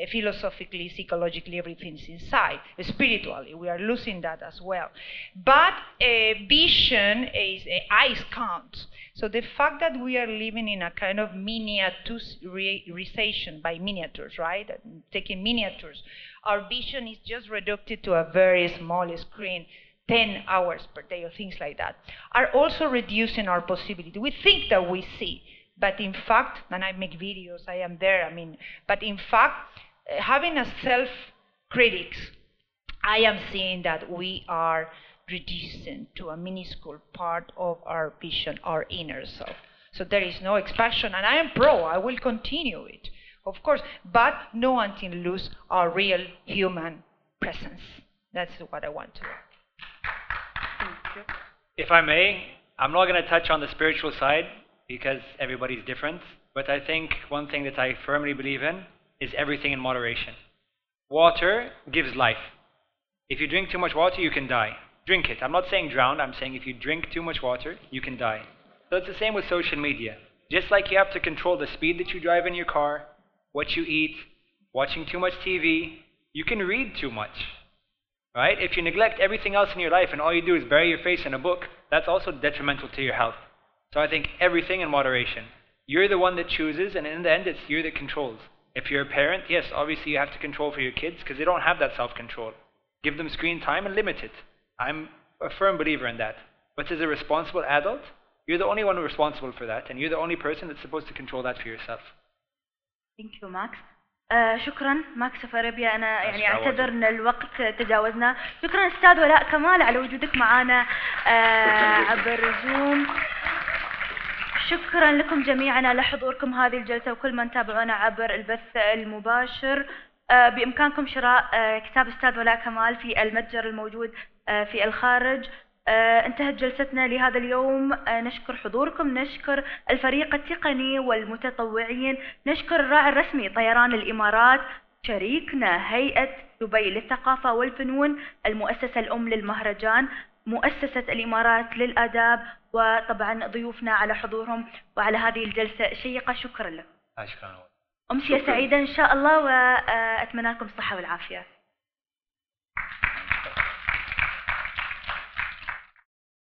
Speaker 7: uh, philosophically, psychologically. Everything's inside. Spiritually, we are losing that as well. But uh, vision is uh, eyes count. So the fact that we are living in a kind of miniaturization by miniatures, right? Taking miniatures, our vision is just reduced to a very small screen. 10 hours per day or things like that are also reducing our possibility. We think that we see, but in fact, and I make videos, I am there, I mean, but in fact, uh, having a self critics, I am seeing that we are reducing to a minuscule part of our vision, our inner self. So there is no expansion, and I am pro, I will continue it, of course, but no until lose our real human presence. That's what I want to.
Speaker 4: If I may, I'm not going to touch on the spiritual side because everybody's different, but I think one thing that I firmly believe in is everything in moderation. Water gives life. If you drink too much water, you can die. Drink it. I'm not saying drown, I'm saying if you drink too much water, you can die. So it's the same with social media. Just like you have to control the speed that you drive in your car, what you eat, watching too much TV, you can read too much. Right? If you neglect everything else in your life and all you do is bury your face in a book, that's also detrimental to your health. So I think everything in moderation. You're the one that chooses, and in the end, it's you that controls. If you're a parent, yes, obviously you have to control for your kids because they don't have that self control. Give them screen time and limit it. I'm a firm believer in that. But as a responsible adult, you're the only one responsible for that, and you're the only person that's supposed to control that for yourself.
Speaker 2: Thank you ماكس آه شكرا. ماكس أوف أريبيا أنا يعني. أعتذر إن الوقت تجاوزنا. شكرا أستاذ ولاء كمال على وجودك معنا آه عبر زوم شكرا لكم جميعا على حضوركم هذه الجلسة وكل من تابعونا عبر البث المباشر. آه، بإمكانكم شراء آه، كتاب أستاذ ولاء كمال في المتجر الموجود في الخارج. انتهت جلستنا لهذا اليوم. آه، نشكر حضوركم نشكر الفريق التقني والمتطوعين نشكر الراعي الرسمي طيران الإمارات شريكنا هيئة دبي للثقافة والفنون المؤسسة الأم للمهرجان مؤسسة الإمارات للآداب وطبعا ضيوفنا على حضورهم وعلى هذه الجلسة الشيقة شكرا لكم.
Speaker 4: آه، شكرا.
Speaker 2: أمسية. سعيدة إن شاء الله وأتمنى لكم الصحة والعافية.